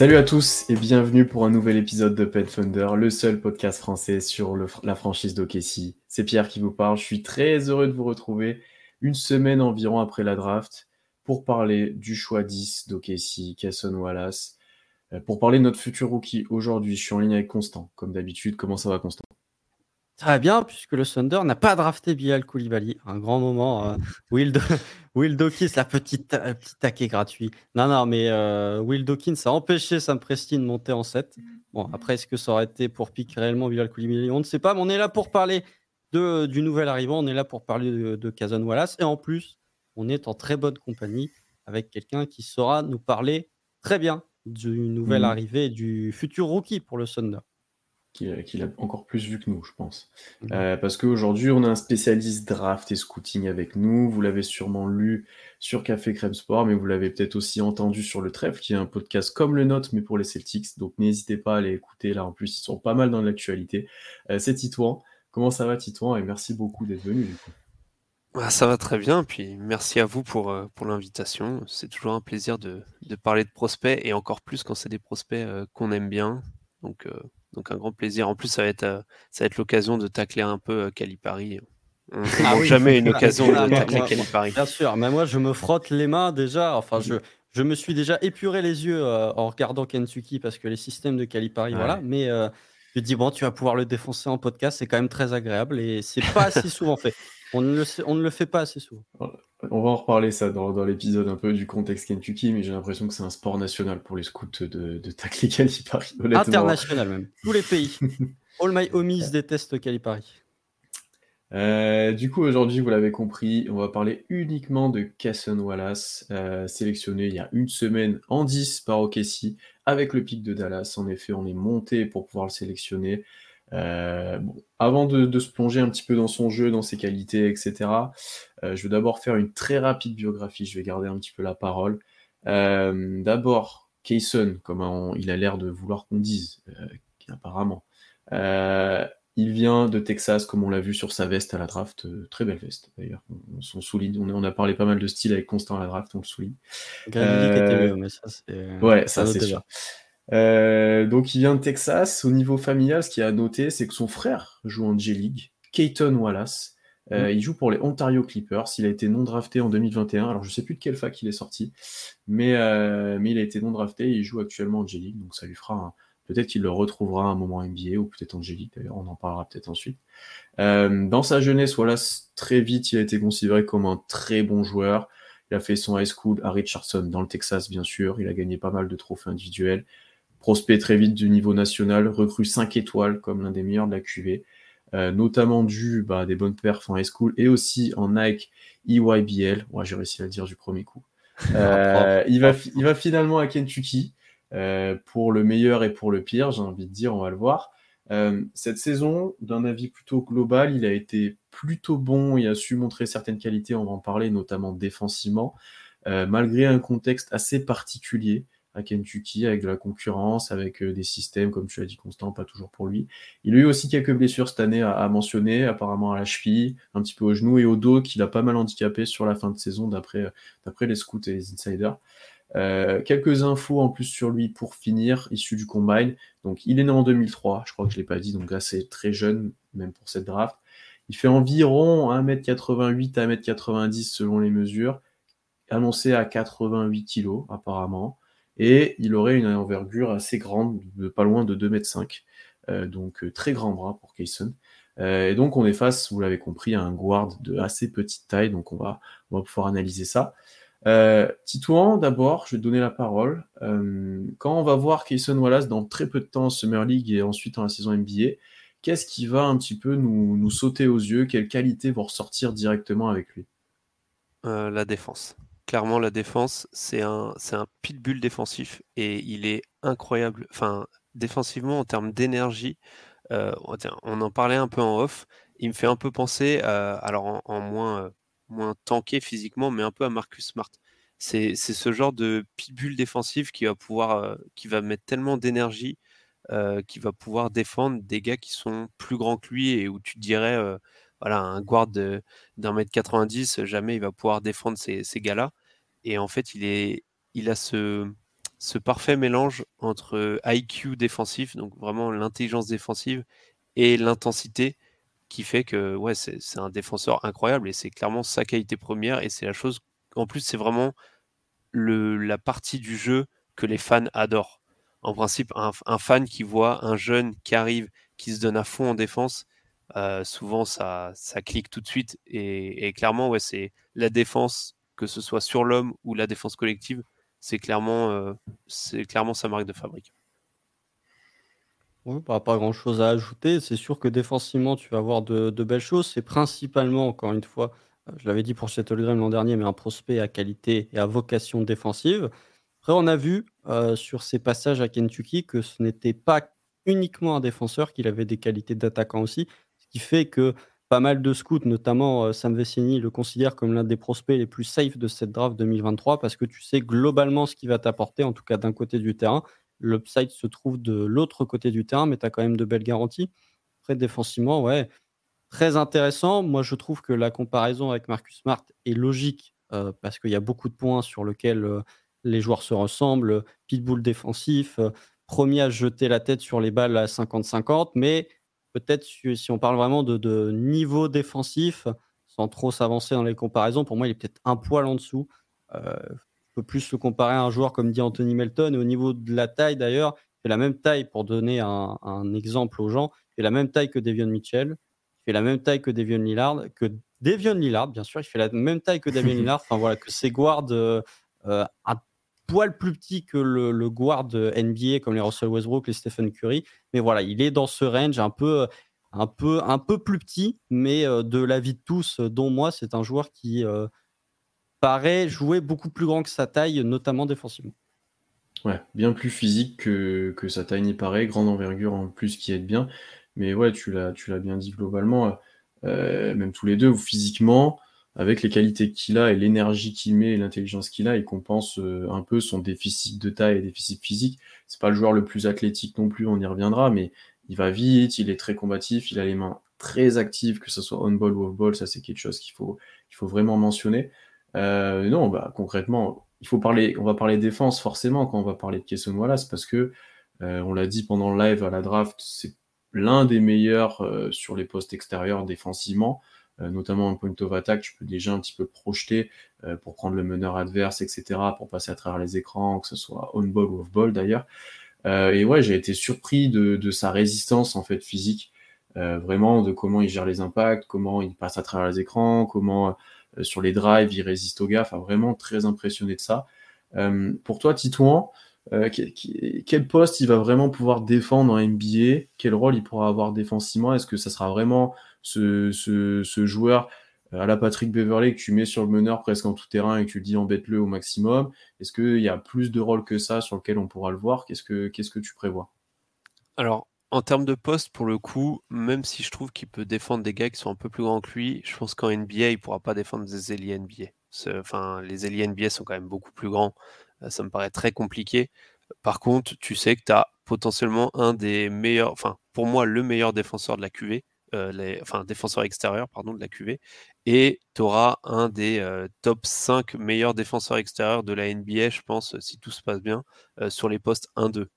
Salut à tous et bienvenue pour un nouvel épisode de Pen Thunder, le seul podcast français sur la franchise d'Okessi. C'est Pierre qui vous parle. Je suis très heureux de vous retrouver une semaine environ après la draft pour parler du choix 10 d'Okessi, Casson Wallace, euh, pour parler de notre futur rookie. Aujourd'hui, je suis en ligne avec Constant, comme d'habitude. Comment ça va, Constant? Très bien, puisque le Thunder n'a pas drafté Bilal Koulibaly. Un grand moment. euh, Will, Do- Will Dawkins, la petite, euh, petit taquet gratuit. Non, non, mais euh, Will Dawkins a empêché Sam Presti de monter en 7. Bon, après, est-ce que ça aurait été pour piquer réellement Bilal Koulibaly? On ne sait pas, mais on est là pour parler de, du nouvel arrivant. On est là pour parler de, de Kazan Wallace. Et en plus, on est en très bonne compagnie avec quelqu'un qui saura nous parler très bien du nouvel Mhm. arrivé du futur rookie pour le Thunder. Qu'il a encore plus vu que nous, je pense. Mhm. Euh, parce qu'aujourd'hui, on a un spécialiste draft et scouting avec nous. Vous l'avez sûrement lu sur Café Crème Sport, mais vous l'avez peut-être aussi entendu sur le Trèfle, qui est un podcast comme le nôtre, mais pour les Celtics. Donc n'hésitez pas à aller écouter. Là, en plus, ils sont pas mal dans l'actualité. Euh, c'est Titouan. Comment ça va, Titouan? Et merci beaucoup d'être venu. Du coup. Ah, ça va très bien, puis merci à vous pour, euh, pour l'invitation. C'est toujours un plaisir de, de parler de prospects, et encore plus quand c'est des prospects euh, qu'on aime bien. Donc, donc un grand plaisir. En plus, ça va être, euh, ça va être l'occasion de tacler un peu euh, Calipari. On Ah oui. jamais une Ah, occasion de tacler Calipari. Bien sûr, mais moi je me frotte les mains déjà. Enfin, je, je me suis déjà épuré les yeux euh, en regardant Kentucky parce que les systèmes de Calipari, voilà. Mais euh, je dis, bon, tu vas pouvoir le défoncer en podcast, c'est quand même très agréable et c'est pas assez souvent fait. On ne, le, sait- on ne le fait pas assez souvent. On va en reparler ça dans, dans l'épisode un peu du contexte Kentucky, mais j'ai l'impression que c'est un sport national pour les scouts de, de tacler Calipari. International même. Tous les pays. All my homies détestent Calipari. Euh, du coup, aujourd'hui, vous l'avez compris, on va parler uniquement de Casson Wallace, euh, sélectionné il y a une semaine en 10 par OKC avec le pic de Dallas. En effet, on est monté pour pouvoir le sélectionner. Euh, bon, avant de, de se plonger un petit peu dans son jeu, dans ses qualités, etc., euh, je vais d'abord faire une très rapide biographie. Je vais garder un petit peu la parole. Euh, d'abord, Kayson, comme on- il a l'air de vouloir qu'on dise, apparemment. Il vient de Texas, comme on l'a vu sur sa veste à la draft. Euh, très belle veste, d'ailleurs. On, on souligne. On, a- on a parlé pas mal de style avec Constant à la draft, on le souligne. Euh, mais ça. Ouais, ça c'est sûr. Euh, donc il vient de Texas. Au niveau familial, ce qu'il y a à noter, c'est que son frère joue en J-League, Keaton Wallace. Euh, Mm. Il joue pour les Ontario Clippers. Il a été non drafté en 2021. Alors je sais plus de quelle fac il est sorti, mais, euh, mais il a été non drafté et il joue actuellement en J-League. Donc ça lui fera un... Peut-être qu'il le retrouvera à un moment NBA ou peut-être en J-League d'ailleurs, on en parlera peut-être ensuite. Dans sa jeunesse, Wallace, très vite, il a été considéré comme un très bon joueur. Il a fait son high school à Richardson, dans le Texas, bien sûr. Il a gagné pas mal de trophées individuels. Prospect très vite du niveau national, recrue 5 étoiles comme l'un des meilleurs de la QV, euh, notamment dû bah, à des bonnes perfs en high school et aussi en Nike EYBL. Ouais, J'ai réussi à le dire du premier coup. Euh, il, va, il va finalement à Kentucky euh, pour le meilleur et pour le pire, j'ai envie de dire, on va le voir. Cette saison, d'un avis plutôt global, il a été plutôt bon, il a su montrer certaines qualités, on va en parler, notamment défensivement, malgré un contexte assez particulier à Kentucky, avec de la concurrence, avec euh, des systèmes, comme tu l'as dit, Constant, pas toujours pour lui. Il a eu aussi quelques blessures cette année à, mentionner, apparemment à la cheville, un petit peu au genou et au dos, qu'il a pas mal handicapé sur la fin de saison, d'après d'après les scouts et les insiders. Euh, quelques infos en plus sur lui pour finir, issu du Combine. Donc, il est né en 2003, je crois que je l'ai pas dit, donc c'est très jeune, même pour cette draft. Il fait environ 1m88 à 1m90 selon les mesures, annoncé à 88 kg apparemment. Et il aurait une envergure assez grande, de pas loin de 2m5. Euh, donc, euh, très grand bras pour Kayson. Euh, et donc, on est face, vous l'avez compris, à un guard de assez petite taille. Donc, on va, on pouvoir analyser ça. Titouan, d'abord, je vais te donner la parole. Quand on va voir Kayson Wallace dans très peu de temps en Summer League et ensuite dans la saison NBA, qu'est-ce qui va un petit peu nous, nous sauter aux yeux? Quelles qualités vont ressortir directement avec lui? La défense. Clairement, la défense, c'est un, c'est un pitbull défensif et il est incroyable. Enfin, défensivement, en termes d'énergie, euh, on en parlait un peu en off. Il me fait un peu penser, alors en, moins, euh, moins tanké physiquement, mais un peu à Marcus Smart. c'est ce genre de pitbull défensif qui va pouvoir, qui va mettre tellement d'énergie, qui va pouvoir défendre des gars qui sont plus grands que lui et où tu dirais, voilà, un guard d'un mètre 90, jamais il va pouvoir défendre ces gars-là. Et en fait, il, a ce, parfait mélange entre IQ défensif, donc vraiment l'intelligence défensive, et l'intensité qui fait que ouais, c'est un défenseur incroyable et c'est clairement sa qualité première et c'est la chose. En plus, c'est vraiment la partie du jeu que les fans adorent. En principe, un, fan qui voit un jeune qui arrive, qui se donne à fond en défense, euh, souvent ça, clique tout de suite et, clairement, ouais, c'est la défense, que ce soit sur l'homme ou la défense collective, c'est clairement, euh, clairement sa marque de fabrique. Oui, bah, pas grand chose à ajouter. C'est sûr que défensivement, tu vas avoir de, belles choses. C'est principalement, encore une fois, euh, je l'avais dit pour Graham l'an dernier, mais un prospect à qualité et à vocation défensive. Après, on a vu euh, sur ses passages à Kentucky que ce n'était pas uniquement un défenseur, qu'il avait des qualités d'attaquant aussi, ce qui fait que pas mal de scouts, notamment euh, Sam Vecini, le considèrent comme l'un des prospects les plus safe de cette draft 2023 parce que tu sais globalement ce qu'il va t'apporter, en tout cas d'un côté du terrain. L'upside se trouve de l'autre côté du terrain, mais tu as quand même de belles garanties. Après, défensivement, ouais, très intéressant. Moi, je trouve que la comparaison avec Marcus Smart est logique euh, parce qu'il y a beaucoup de points sur lesquels euh, les joueurs se ressemblent. Pitbull défensif, premier à jeter la tête sur les balles à 50-50, mais peut-être si on parle vraiment de, niveau défensif, sans trop s'avancer dans les comparaisons, pour moi, il est peut-être un poil en dessous peut plus se comparer à un joueur comme dit Anthony Melton. Et au niveau de la taille, d'ailleurs, il fait la même taille, pour donner un, exemple aux gens, il fait la même taille que Devion Mitchell, il fait la même taille que Devion Lillard, que Devion Lillard, bien sûr, il fait la même taille que Devion Lillard. Enfin voilà, que ses guards euh, euh, un poil plus petit que le, guard NBA comme les Russell Westbrook, les Stephen Curry. Mais voilà, il est dans ce range un peu un peu, un peu plus petit, mais euh, de l'avis de tous, dont moi, c'est un joueur qui, paraît jouer beaucoup plus grand que sa taille, notamment défensivement. Ouais, bien plus physique que, que sa taille n'y paraît, grande envergure en plus qui aide bien. Mais ouais, tu l'as, tu l'as bien dit globalement, euh, même tous les deux, physiquement, avec les qualités qu'il a et l'énergie qu'il met et l'intelligence qu'il a, il compense euh, un peu son déficit de taille et déficit physique. C'est pas le joueur le plus athlétique non plus, on y reviendra, mais il va vite, il est très combatif, il a les mains très actives, que ce soit on-ball ou off-ball, ça c'est quelque chose qu'il faut, faut vraiment mentionner. Euh, non, bah, concrètement, il faut parler, on va parler défense forcément quand on va parler de Kesson Wallace parce que euh, on l'a dit pendant le live à la draft, c'est l'un des meilleurs euh, sur les postes extérieurs défensivement, notamment en point of attack. Tu peux déjà un petit peu projeter pour prendre le meneur adverse, etc., pour passer à travers les écrans, que ce soit on ball ou off ball d'ailleurs. et ouais, j'ai été surpris de, de, sa résistance en fait physique, vraiment de comment il gère les impacts, comment il passe à travers les écrans, comment euh, sur les drives, il résiste aux gars. Enfin, vraiment très impressionné de ça. Euh, pour toi, Titouan, euh, quel poste il va vraiment pouvoir défendre en NBA Quel rôle il pourra avoir défensivement? Est-ce que ça sera vraiment ce, joueur à la Patrick Beverley que tu mets sur le meneur presque en tout terrain et que tu dis embête-le au maximum Est-ce qu'il y a plus de rôles que ça sur lequel on pourra le voir? Qu'est-ce que, tu prévois? Alors, en termes de poste, pour le coup, même si je trouve qu'il peut défendre des gars qui sont un peu plus grands que lui, je pense qu'en NBA, il pourra pas défendre des ailiers NBA. Les ailiers NBA sont quand même beaucoup plus grands. Euh, ça me paraît très compliqué. Par contre, tu sais que tu as potentiellement un des meilleurs, enfin, pour moi, le meilleur défenseur de la QV, euh, enfin, défenseur extérieur, pardon, de la QV, et tu auras un des euh, top 5 meilleurs défenseurs extérieurs de la NBA, je pense, si tout se passe bien, sur les postes 1-2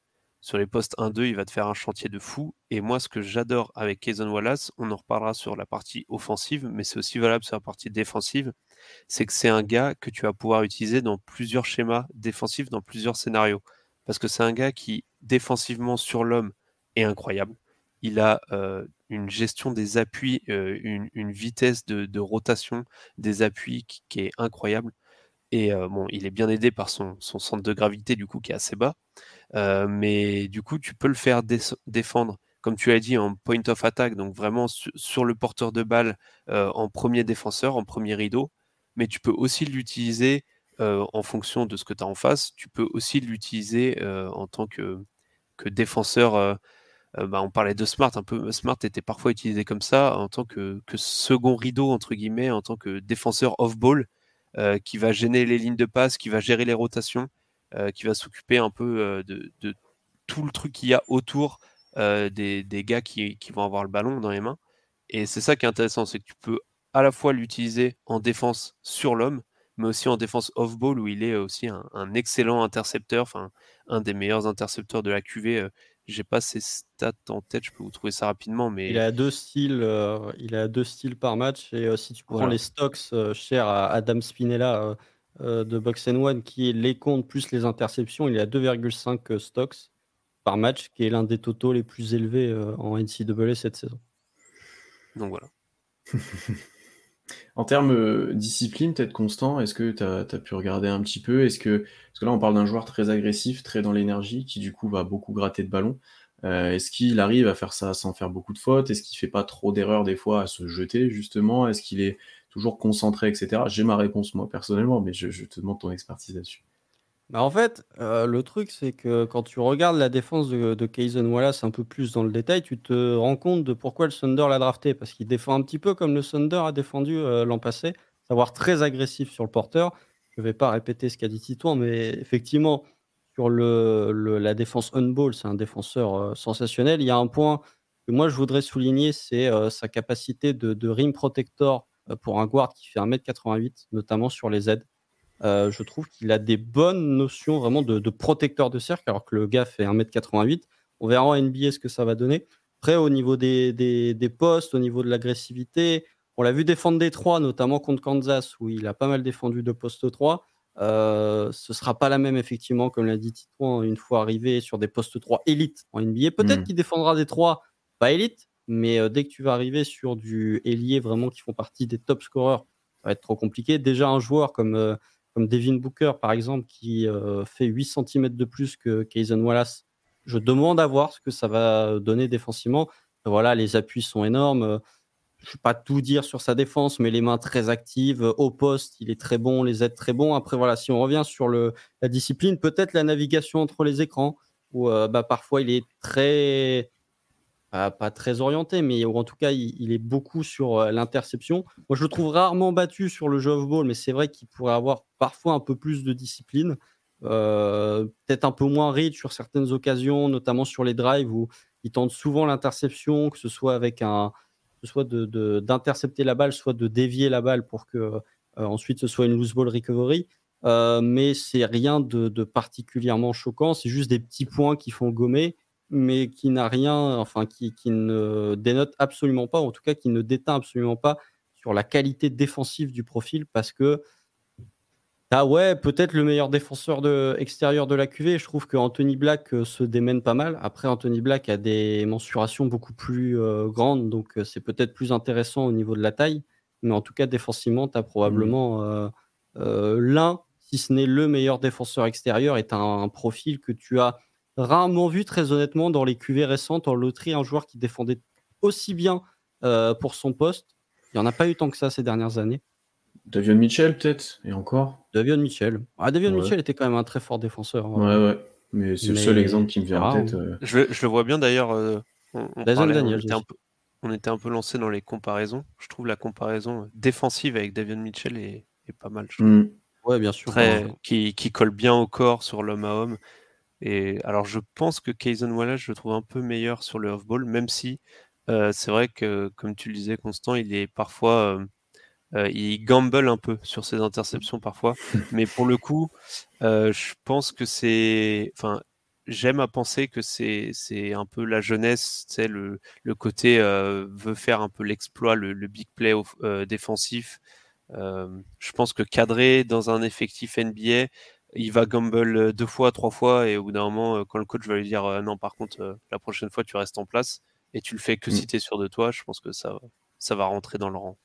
sur les postes 1-2, il va te faire un chantier de fou. Et moi, ce que j'adore avec Kayson Wallace, on en reparlera sur la partie offensive, mais c'est aussi valable sur la partie défensive, c'est que c'est un gars que tu vas pouvoir utiliser dans plusieurs schémas défensifs, dans plusieurs scénarios. Parce que c'est un gars qui, défensivement sur l'homme, est incroyable. Il a une gestion des appuis, une, vitesse de, rotation des appuis qui est incroyable. Et bon, il est bien aidé par son, centre de gravité, du coup, qui est assez bas. mais du coup, tu peux le faire défendre, comme tu as dit, en point of attack, donc vraiment sur le porteur de balle en premier défenseur, en premier rideau. Mais tu peux aussi l'utiliser en fonction de ce que tu as en face. Tu peux aussi l'utiliser en tant que défenseur. Bah, on parlait de Smart, un peu Smart était parfois utilisé comme ça en tant que, second rideau entre guillemets, en tant que défenseur off-ball qui va gêner les lignes de passe, qui va gérer les rotations, qui va s'occuper un peu de, tout le truc qu'il y a autour des, gars qui, vont avoir le ballon dans les mains. Et c'est ça qui est intéressant, c'est que tu peux à la fois l'utiliser en défense sur l'homme, mais aussi en défense off-ball où il est aussi un, excellent intercepteur, un des meilleurs intercepteurs de la QV. Euh, j'ai pas ses stats en tête, je peux vous trouver ça rapidement, mais il a deux styles, euh, il a deux styles par match et euh, si tu prends les stocks chers à Adam Spinella de Box One qui est les comptes plus les interceptions, il a 2,5 stocks par match, qui est l'un des totaux les plus élevés en NCAA cette saison. Donc voilà. En termes euh, discipline, peut-être constant, est-ce que tu as, pu regarder un petit peu? Est-ce que parce que là on parle d'un joueur très agressif, très dans l'énergie, qui du coup va beaucoup gratter de ballon. Euh, est-ce qu'il arrive à faire ça sans faire beaucoup de fautes? Est-ce qu'il fait pas trop d'erreurs des fois à se jeter justement? Est-ce qu'il est toujours concentré, etc. J'ai ma réponse moi personnellement, mais je te demande ton expertise là-dessus. Bah, en fait, le truc, c'est que quand tu regardes la défense de de Wallace un peu plus dans le détail, tu te rends compte de pourquoi le Thunder l'a drafté. Parce qu'il défend un petit peu comme le Thunder a défendu, l'an passé, savoir très agressif sur le porteur. Je ne vais pas répéter ce qu'a dit Titouan, mais effectivement, sur le la défense on-ball, c'est un défenseur, sensationnel. Il y a un point que moi je voudrais souligner, c'est, sa capacité de de rim protector, pour un guard qui fait 1m88, notamment sur les aides. Euh, je trouve qu'il a des bonnes notions vraiment de, protecteur de cercle, alors que le gars fait 1m88. On verra en NBA ce que ça va donner. Après, au niveau des, des, postes, au niveau de l'agressivité, on l'a vu défendre des 3, notamment contre Kansas, où il a pas mal défendu de poste 3. Euh, ce sera pas la même, effectivement, comme l'a dit Titouan, une fois arrivé sur des postes 3 élites en NBA. Peut-être hmm. qu'il défendra des 3 pas élites, mais euh, dès que tu vas arriver sur du ailier vraiment qui font partie des top scorers, ça va être trop compliqué. Déjà, un joueur comme euh, comme Devin Booker, par exemple, qui euh, fait 8 cm de plus que Kaysen Wallace, je demande à voir ce que ça va donner défensivement. Voilà, les appuis sont énormes. Je ne vais pas tout dire sur sa défense, mais les mains très actives. Au poste, il est très bon, les aides très bons. Après, voilà, si on revient sur la discipline, peut-être la navigation entre les écrans, où euh, bah, parfois il est très pas, très orienté, mais en tout cas, il, est beaucoup sur euh, l'interception. Moi, je le trouve rarement battu sur le jeu off-ball, mais c'est vrai qu'il pourrait avoir parfois un peu plus de discipline. Euh, peut-être un peu moins rich sur certaines occasions, notamment sur les drives où il tente souvent l'interception, que ce soit avec un, soit d'intercepter la balle, soit de dévier la balle pour que euh, ensuite ce soit une loose ball recovery. mais c'est rien de, de, particulièrement choquant, c'est juste des petits points qui font gommer mais qui n'a rien, enfin, qui, ne dénote absolument pas, en tout cas qui ne déteint absolument pas sur la qualité défensive du profil parce que ah ouais, peut-être le meilleur défenseur de, extérieur de la QV. Je trouve que Anthony Black euh, se démène pas mal. Après, Anthony Black a des mensurations beaucoup plus euh, grandes, donc euh, c'est peut-être plus intéressant au niveau de la taille. Mais en tout cas, défensivement, tu as probablement mmh. l'un, si ce n'est le meilleur défenseur extérieur, est un profil que tu as rarement vu, très honnêtement, dans les QV récentes en loterie, un joueur qui défendait aussi bien euh, pour son poste. Il n'y en a pas eu tant que ça ces dernières années. Davion Mitchell, peut-être? Et encore? Davion Mitchell. Ah, Davion Mitchell était quand même un très fort défenseur. Hein. Ouais, ouais. Mais c'est le seul exemple qui me vient en tête. Euh. Je, le vois bien d'ailleurs. Euh, on, était un peu, lancé dans les comparaisons. Je trouve la comparaison défensive avec Davion Mitchell est, pas mal. Mm. Ouais, bien sûr. qui, qui, colle bien au corps sur l'homme à homme. Et alors, je pense que Kaysen Wallace, je le trouve un peu meilleur sur le off-ball, même si euh, c'est vrai que, comme tu le disais, Constant, il est parfois. Euh, euh, il gamble un peu sur ses interceptions parfois. Mais pour le coup, je pense que c'est. Enfin, j'aime à penser que c'est, c'est un peu la jeunesse, c'est le, le côté veut faire un peu l'exploit, le, le big play défensif. je pense que cadrer dans un effectif NBA, il va gamble euh, deux fois, trois fois, et au bout d'un moment, euh, quand le coach va lui dire euh, non, par contre, la prochaine fois, tu restes en place, et tu le fais que mm. si tu es sûr de toi, je pense que ça, ça va rentrer dans le rang.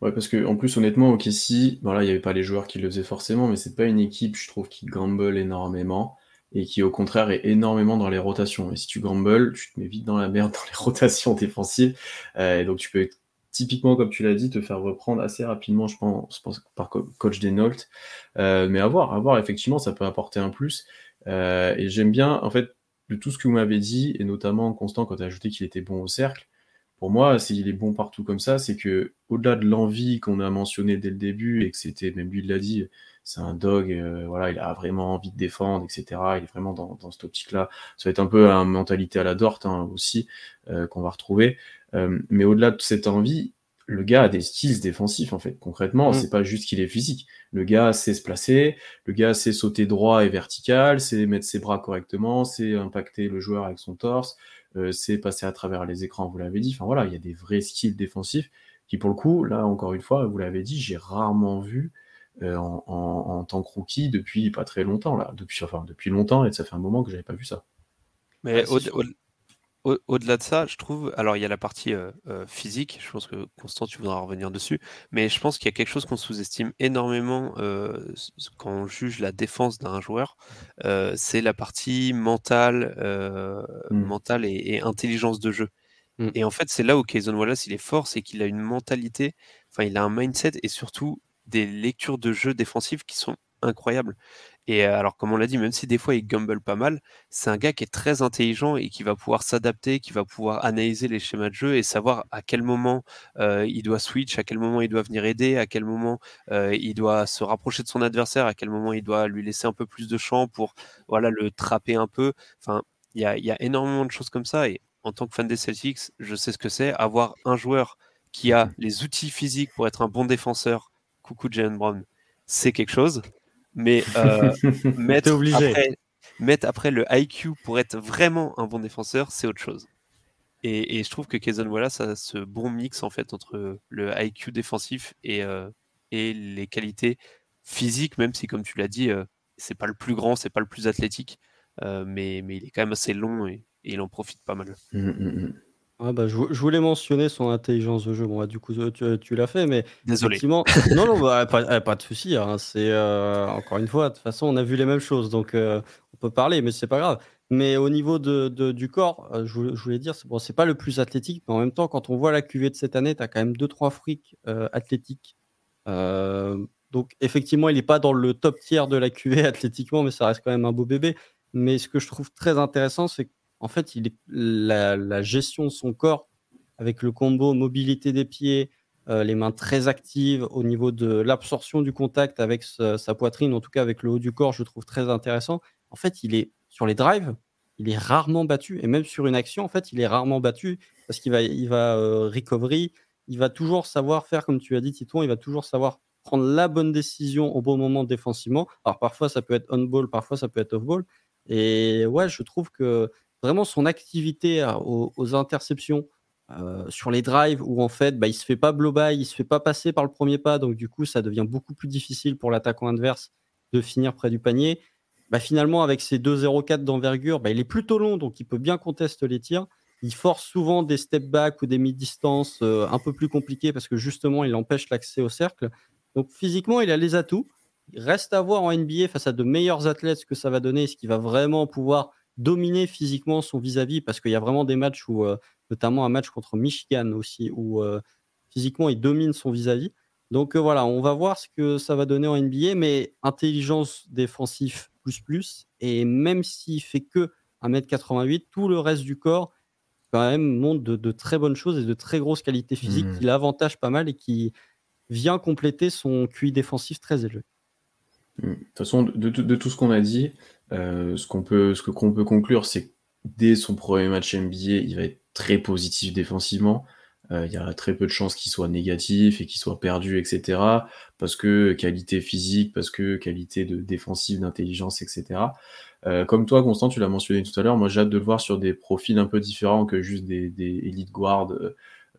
Ouais, parce que en plus, honnêtement, au KC, bon, il n'y avait pas les joueurs qui le faisaient forcément, mais c'est pas une équipe, je trouve, qui gamble énormément et qui, au contraire, est énormément dans les rotations. Et si tu gambles, tu te mets vite dans la merde dans les rotations défensives. et donc, tu peux être typiquement, comme tu l'as dit, te faire reprendre assez rapidement, je pense, par coach Denault. Euh, mais à voir, à voir, effectivement, ça peut apporter un plus. Euh, et j'aime bien, en fait, de tout ce que vous m'avez dit, et notamment Constant, quand tu as ajouté qu'il était bon au cercle, pour moi, s'il est bon partout comme ça, c'est que au-delà de l'envie qu'on a mentionné dès le début et que c'était, même lui l'a dit, c'est un dog, euh, voilà, il a vraiment envie de défendre, etc. Il est vraiment dans, dans cette optique-là. Ça va être un peu une mentalité à la Dort hein, aussi euh, qu'on va retrouver. Euh, mais au-delà de cette envie, le gars a des skills défensifs en fait. Concrètement, mm. c'est pas juste qu'il est physique. Le gars sait se placer, le gars sait sauter droit et vertical, sait mettre ses bras correctement, sait impacter le joueur avec son torse, sait passer à travers les écrans, vous l'avez dit. Enfin voilà, il y a des vrais skills défensifs qui pour le coup, là encore une fois, vous l'avez dit, j'ai rarement vu euh, en, en, tant que rookie depuis pas très longtemps là, depuis enfin depuis longtemps et ça fait un moment que j'avais pas vu ça. Mais au-delà de ça, je trouve, alors il y a la partie euh, euh, physique, je pense que Constant, tu voudras revenir dessus, mais je pense qu'il y a quelque chose qu'on sous-estime énormément euh, quand on juge la défense d'un joueur, c'est la partie mentale, mmh. mentale et, intelligence de jeu. Mmh. Et en fait, c'est là où Kayson Wallace il est fort, c'est qu'il a une mentalité, enfin il a un mindset et surtout des lectures de jeu défensives qui sont incroyables. Et alors, comme on l'a dit, même si des fois il gumble pas mal, c'est un gars qui est très intelligent et qui va pouvoir s'adapter, qui va pouvoir analyser les schémas de jeu et savoir à quel moment il doit switch, à quel moment il doit venir aider, à quel moment il doit se rapprocher de son adversaire, à quel moment il doit lui laisser un peu plus de champ pour voilà, le trapper un peu. Enfin, il y a, y a, énormément de choses comme ça. Et en tant que fan des Celtics, je sais ce que c'est. Avoir un joueur qui a les outils physiques pour être un bon défenseur, coucou Jalen Brown, c'est quelque chose mais euh, mettre, après, mettre, après, le IQ pour être vraiment un bon défenseur, c'est autre chose. Et, je trouve que Kazan Wallace a ce bon mix en fait entre le IQ défensif et, euh, et les qualités physiques, même si comme tu l'as dit, euh, c'est pas le plus grand, c'est pas le plus athlétique, mais, mais il est quand même assez long et, il en profite pas mal. Mmh, mmh, mmh. Ah bah, je, voulais mentionner son intelligence de jeu. Bon, bah, du coup, tu, l'as fait, mais Désolé. Non, non, bah, pas, pas de souci. Hein. C'est euh, encore une fois, de toute façon, on a vu les mêmes choses, donc euh, on peut parler, mais c'est pas grave. Mais au niveau de, du corps, euh, je, voulais dire, c'est bon, c'est pas le plus athlétique, mais en même temps, quand on voit la cuvée de cette année, tu as quand même deux trois frics athlétiques. donc effectivement, il n'est pas dans le top tiers de la cuvée athlétiquement, mais ça reste quand même un beau bébé. Mais ce que je trouve très intéressant, c'est en fait, il est, la, gestion de son corps avec le combo mobilité des pieds, euh, les mains très actives au niveau de l'absorption du contact avec sa, poitrine, en tout cas avec le haut du corps, je trouve très intéressant. En fait, il est sur les drives, il est rarement battu, et même sur une action, en fait, il est rarement battu parce qu'il va, il va euh, recovery, il va toujours savoir faire, comme tu as dit, Titouan, il va toujours savoir prendre la bonne décision au bon moment défensivement. Alors parfois, ça peut être on-ball, parfois, ça peut être off-ball. Et ouais, je trouve que vraiment son activité aux, interceptions sur les drives où en fait bah, il se fait pas blow by, il se fait pas passer par le premier pas, donc du coup ça devient beaucoup plus difficile pour l'attaquant adverse de finir près du panier. Bah, finalement avec ses 2-0-4 d'envergure, bah, il est plutôt long donc il peut bien contester les tirs. Il force souvent des step back ou des mid-distance un peu plus compliqués parce que justement il empêche l'accès au cercle. Donc physiquement il a les atouts. Il reste à voir en NBA face à de meilleurs athlètes ce que ça va donner, ce qui va vraiment pouvoir dominer physiquement son vis-à-vis parce qu'il y a vraiment des matchs où, euh, notamment un match contre Michigan aussi, où euh, physiquement il domine son vis-à-vis. Donc euh, voilà, on va voir ce que ça va donner en NBA, mais intelligence défensive plus plus, et même s'il fait que 1m88, tout le reste du corps quand même montre de, très bonnes choses et de très grosses qualités physiques mmh. qui l'avantage pas mal et qui vient compléter son QI défensif très élevé. De toute façon, de, tout ce qu'on a dit, euh, ce qu'on peut, conclure, c'est que dès son premier match NBA, il va être très positif défensivement. Euh, il y a très peu de chances qu'il soit négatif et qu'il soit perdu, etc. Parce que qualité physique, parce que qualité de défensive, d'intelligence, etc. Euh, comme toi, Constant, tu l'as mentionné tout à l'heure, moi j'ai hâte de le voir sur des profils un peu différents que juste des, des elite guards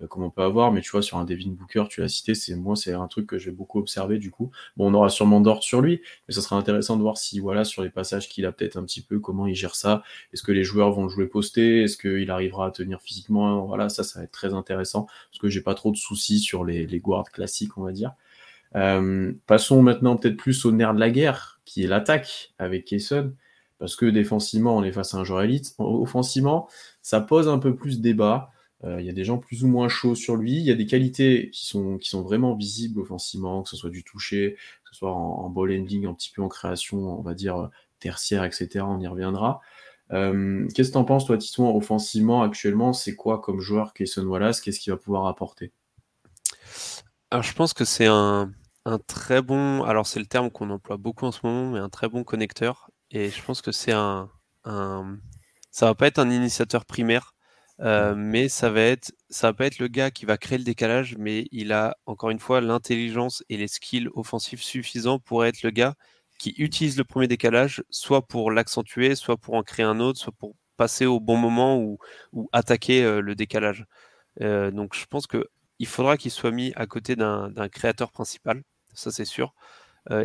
comme on peut avoir, mais tu vois, sur un Devin Booker, tu l'as cité, c'est moi, c'est un truc que j'ai beaucoup observé du coup. Bon, on aura sûrement d'ordre sur lui, mais ça sera intéressant de voir si, voilà, sur les passages qu'il a peut-être un petit peu, comment il gère ça. Est-ce que les joueurs vont le jouer posté? Est-ce qu'il arrivera à tenir physiquement? Voilà, ça, ça va être très intéressant, parce que j'ai pas trop de soucis sur les, les guards classiques, on va dire. Euh, passons maintenant peut-être plus au nerf de la guerre, qui est l'attaque avec Kayson, parce que défensivement, on est face à un joueur élite. Offensivement, ça pose un peu plus débat. Euh, il y a des gens plus ou moins chauds sur lui. Il y a des qualités qui sont, qui sont vraiment visibles offensivement, que ce soit du toucher, que ce soit en, ball handling, un petit peu en création, on va dire tertiaire, etc. On y reviendra. Euh, qu'est-ce que tu en penses, toi, Titouan, offensivement, actuellement? C'est quoi comme joueur Kayson Wallace? Qu'est-ce qu'il va pouvoir apporter? Je pense que c'est un, très bon. Alors, c'est le terme qu'on emploie beaucoup en ce moment, mais un très bon connecteur. Et je pense que c'est un, un. Ça va pas être un initiateur primaire, euh, mais ça va être, ça va pas être le gars qui va créer le décalage, mais il a encore une fois l'intelligence et les skills offensifs suffisants pour être le gars qui utilise le premier décalage, soit pour l'accentuer, soit pour en créer un autre, soit pour passer au bon moment ou, attaquer euh, le décalage. Euh, donc je pense qu'il faudra qu'il soit mis à côté d'un créateur principal, ça c'est sûr.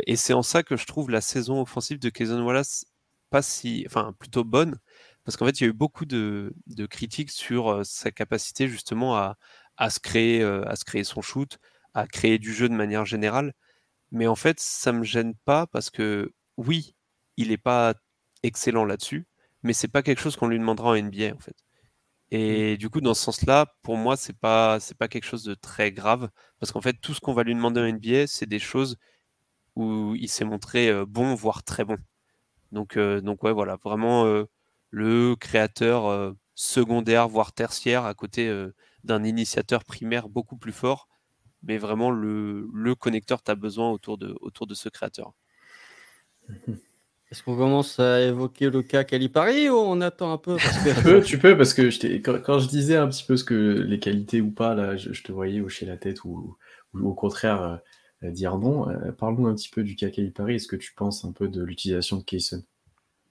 et c'est en ça que je trouve la saison offensive de Kayson Wallace pas si, enfin plutôt bonne, parce qu'en fait, il y a eu beaucoup de, critiques sur sa capacité justement à, se créer, à se créer son shoot, à créer du jeu de manière générale. Mais en fait, ça me gêne pas parce que oui, il n'est pas excellent là-dessus, mais c'est pas quelque chose qu'on lui demandera en NBA en fait. Mmh. Et du coup, dans ce sens-là, pour moi, c'est pas c'est pas quelque chose de très grave parce qu'en fait, tout ce qu'on va lui demander en NBA, c'est des choses où il s'est montré bon, voire très bon. Donc, donc ouais, voilà, vraiment le créateur euh, secondaire, voire tertiaire, à côté euh, d'un initiateur primaire beaucoup plus fort. Mais vraiment, le, le connecteur, tu as besoin autour de, autour de ce créateur. Est-ce qu'on commence à évoquer le cas Calipari ou on attend un peu tu, peux, tu peux, parce que je quand, je disais un petit peu ce que les qualités ou pas, là, je, te voyais hocher la tête ou, au contraire euh, dire non. Parle-nous un petit peu du cas Calipari. Est-ce que tu penses un peu de l'utilisation de Kayson?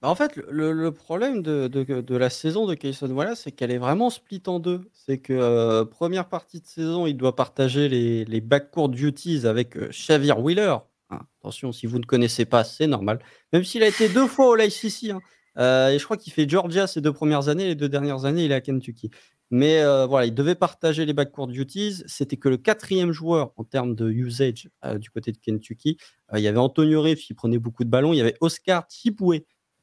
Bah, en fait, le problème de la saison de Kayson Wallace, c'est qu'elle est vraiment split en deux. C'est que, euh, première partie de saison, il doit partager les backcourt duties avec, euh, Xavier Wheeler. Hein, attention, si vous ne connaissez pas, c'est normal. Même s'il a été deux fois au l'ICC, hein. Euh, et je crois qu'il fait Georgia ces deux premières années, les deux dernières années, il est à Kentucky. Mais, voilà, il devait partager les backcourt duties. C'était que le quatrième joueur en termes de usage, du côté de Kentucky. il y avait Antonio Reeves qui prenait beaucoup de ballons. Il y avait Oscar euh,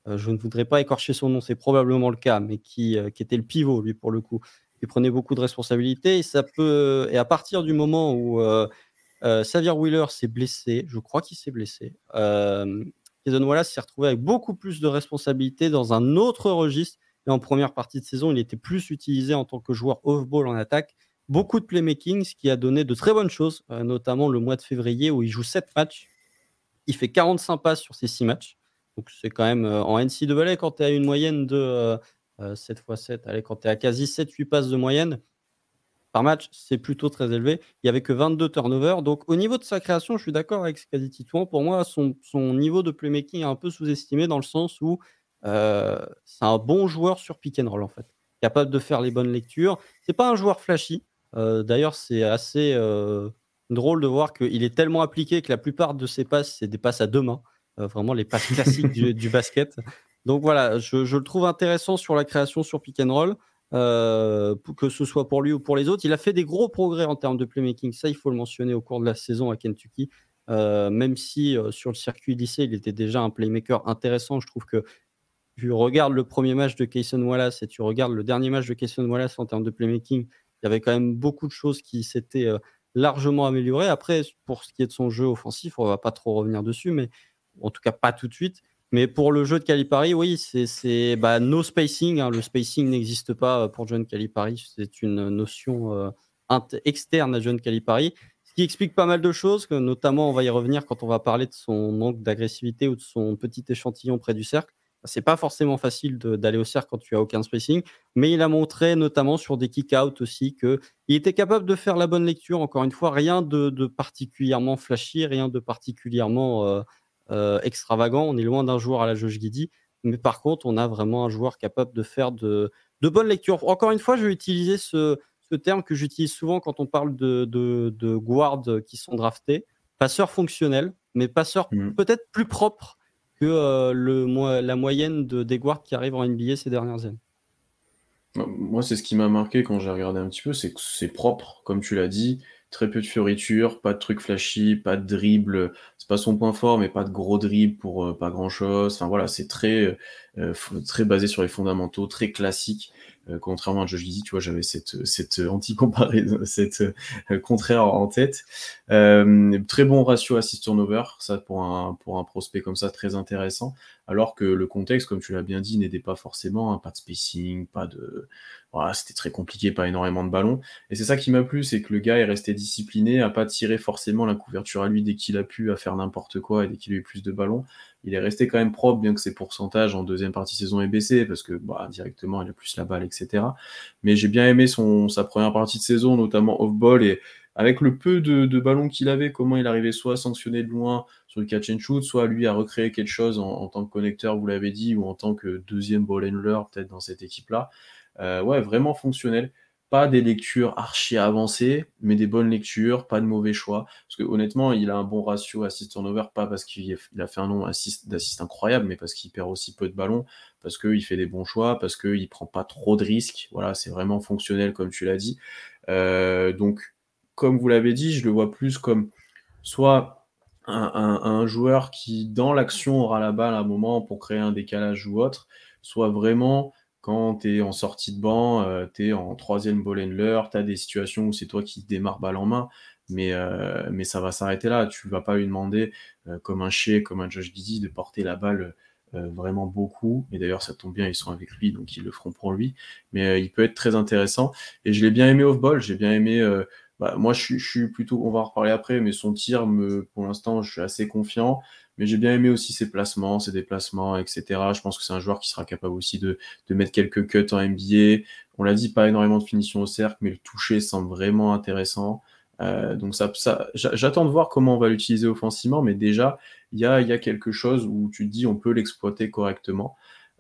je ne voudrais pas écorcher son nom, c'est probablement le cas, mais qui, euh, qui était le pivot, lui, pour le coup. Il prenait beaucoup de responsabilités. Et, ça peut... et à partir du moment où euh, Xavier Wheeler s'est blessé, je crois qu'il s'est blessé, euh, Jason Wallace s'est retrouvé avec beaucoup plus de responsabilités dans un autre registre. Et en première partie de saison, il était plus utilisé en tant que joueur off-ball en attaque. Beaucoup de playmaking, ce qui a donné de très bonnes choses, notamment le mois de février où il joue 7 matchs. Il fait 45 passes sur ces 6 matchs. Donc c'est quand même euh, en NCAA, quand tu as une moyenne de 7 x 7, allez, quand tu es à quasi 7-8 passes de moyenne par match, c'est plutôt très élevé. Il n'y avait que 22 turnovers. Donc au niveau de sa création, je suis d'accord avec ce qu'a dit Titouan. Pour moi, son, son, niveau de playmaking est un peu sous-estimé dans le sens où euh, c'est un bon joueur sur pick and roll en fait. Capable de faire les bonnes lectures. C'est pas un joueur flashy. Euh, d'ailleurs, c'est assez drôle de voir qu'il est tellement appliqué que la plupart de ses passes, c'est des passes à deux mains. Euh, vraiment les passes classiques du, basket. Donc voilà, je, le trouve intéressant sur la création sur pick and roll, euh, que ce soit pour lui ou pour les autres. Il a fait des gros progrès en termes de playmaking, ça il faut le mentionner au cours de la saison à Kentucky. Euh, même si sur le circuit lycée, il était déjà un playmaker intéressant, je trouve que tu regardes le premier match de Kayson Wallace et tu regardes le dernier match de Kayson Wallace en termes de playmaking, il y avait quand même beaucoup de choses qui s'étaient largement améliorées. Après, pour ce qui est de son jeu offensif, on va pas trop revenir dessus, mais en tout cas pas tout de suite. Mais pour le jeu de Calipari, oui, c'est bah, no spacing. Hein. Le spacing n'existe pas euh, pour John Calipari. C'est une notion euh, externe à John Calipari. Ce qui explique pas mal de choses, que notamment on va y revenir quand on va parler de son manque d'agressivité ou de son petit échantillon près du cercle. C'est pas forcément facile d'aller au cercle quand tu as aucun spacing, mais il a montré notamment sur des kick-out aussi qu'il était capable de faire la bonne lecture. Encore une fois, rien de, particulièrement flashy, rien de particulièrement euh, extravagant. On est loin d'un joueur à la Josh Giddy. Mais par contre, on a vraiment un joueur capable de faire de, de bonnes lectures. Encore une fois, je vais utiliser ce, terme que j'utilise souvent quand on parle de, de, guards qui sont draftés. Passeur fonctionnel, mais passeur mm. peut-être plus propre que euh, le, la moyenne de, des guards qui arrivent en NBA ces dernières années. Moi, c'est ce qui m'a marqué quand j'ai regardé un petit peu, c'est que c'est propre, comme tu l'as dit. Très peu de fioritures, pas de trucs flashy, pas de dribble. C'est pas son point fort, mais pas de gros dribble pour euh, pas grand chose. Enfin voilà, c'est très, euh, très basé sur les fondamentaux, très classique. Euh, contrairement à Josh Giddy, tu vois, j'avais cette, anti-comparaison, cette contraire en tête. très bon ratio assist turnover, ça pour un, pour un prospect comme ça, très intéressant. Alors que le contexte, comme tu l'as bien dit, n'aidait pas forcément, hein, pas de spacing, pas de, c'était très compliqué, pas énormément de ballons. Et c'est ça qui m'a plu, c'est que le gars est resté discipliné, à pas tirer forcément la couverture à lui dès qu'il a pu, à faire n'importe quoi et dès qu'il a eu plus de ballons. Il est resté quand même propre, bien que ses pourcentages en deuxième partie saison aient baissé, parce que bah, directement il a plus la balle, etc. Mais j'ai bien aimé son, sa première partie de saison, notamment off-ball, et avec le peu de, ballons qu'il avait, comment il arrivait soit à sanctionner de loin sur le catch and shoot, soit lui à recréer quelque chose en, en tant que connecteur, vous l'avez dit, ou en tant que deuxième ball handler peut-être dans cette équipe-là. Euh, ouais, vraiment fonctionnel. Pas des lectures archi avancées, mais des bonnes lectures, pas de mauvais choix. Parce que honnêtement, il a un bon ratio assist turnover, pas parce qu'il a fait un nombre d'assist incroyable, mais parce qu'il perd aussi peu de ballons, parce qu'il fait des bons choix, parce qu'il prend pas trop de risques. Voilà, c'est vraiment fonctionnel, comme tu l'as dit. Euh, donc, comme vous l'avez dit, je le vois plus comme soit un joueur qui, dans l'action, aura la balle à un moment pour créer un décalage ou autre, soit vraiment quand tu es en sortie de banc, euh, tu es en troisième ball handler, tu as des situations où c'est toi qui démarre balle en main, mais, euh, mais ça va s'arrêter là. Tu vas pas lui demander, euh, comme un Shea, comme un Josh Giddy, de porter la balle vraiment beaucoup. Et d'ailleurs, ça tombe bien, ils sont avec lui, donc ils le feront pour lui. Mais il peut être très intéressant. Et je l'ai bien aimé off-ball, j'ai bien aimé. Bah, moi, je, suis plutôt, on va en reparler après, mais son tir, pour l'instant, je suis assez confiant. Mais j'ai bien aimé aussi ses placements, ses déplacements, etc. Je pense que c'est un joueur qui sera capable aussi de, mettre quelques cuts en NBA. On l'a dit, pas énormément de finition au cercle, mais le toucher semble vraiment intéressant. Euh, donc ça, ça j'attends de voir comment on va l'utiliser offensivement, mais déjà, il y a, y a, quelque chose où tu te dis on peut l'exploiter correctement.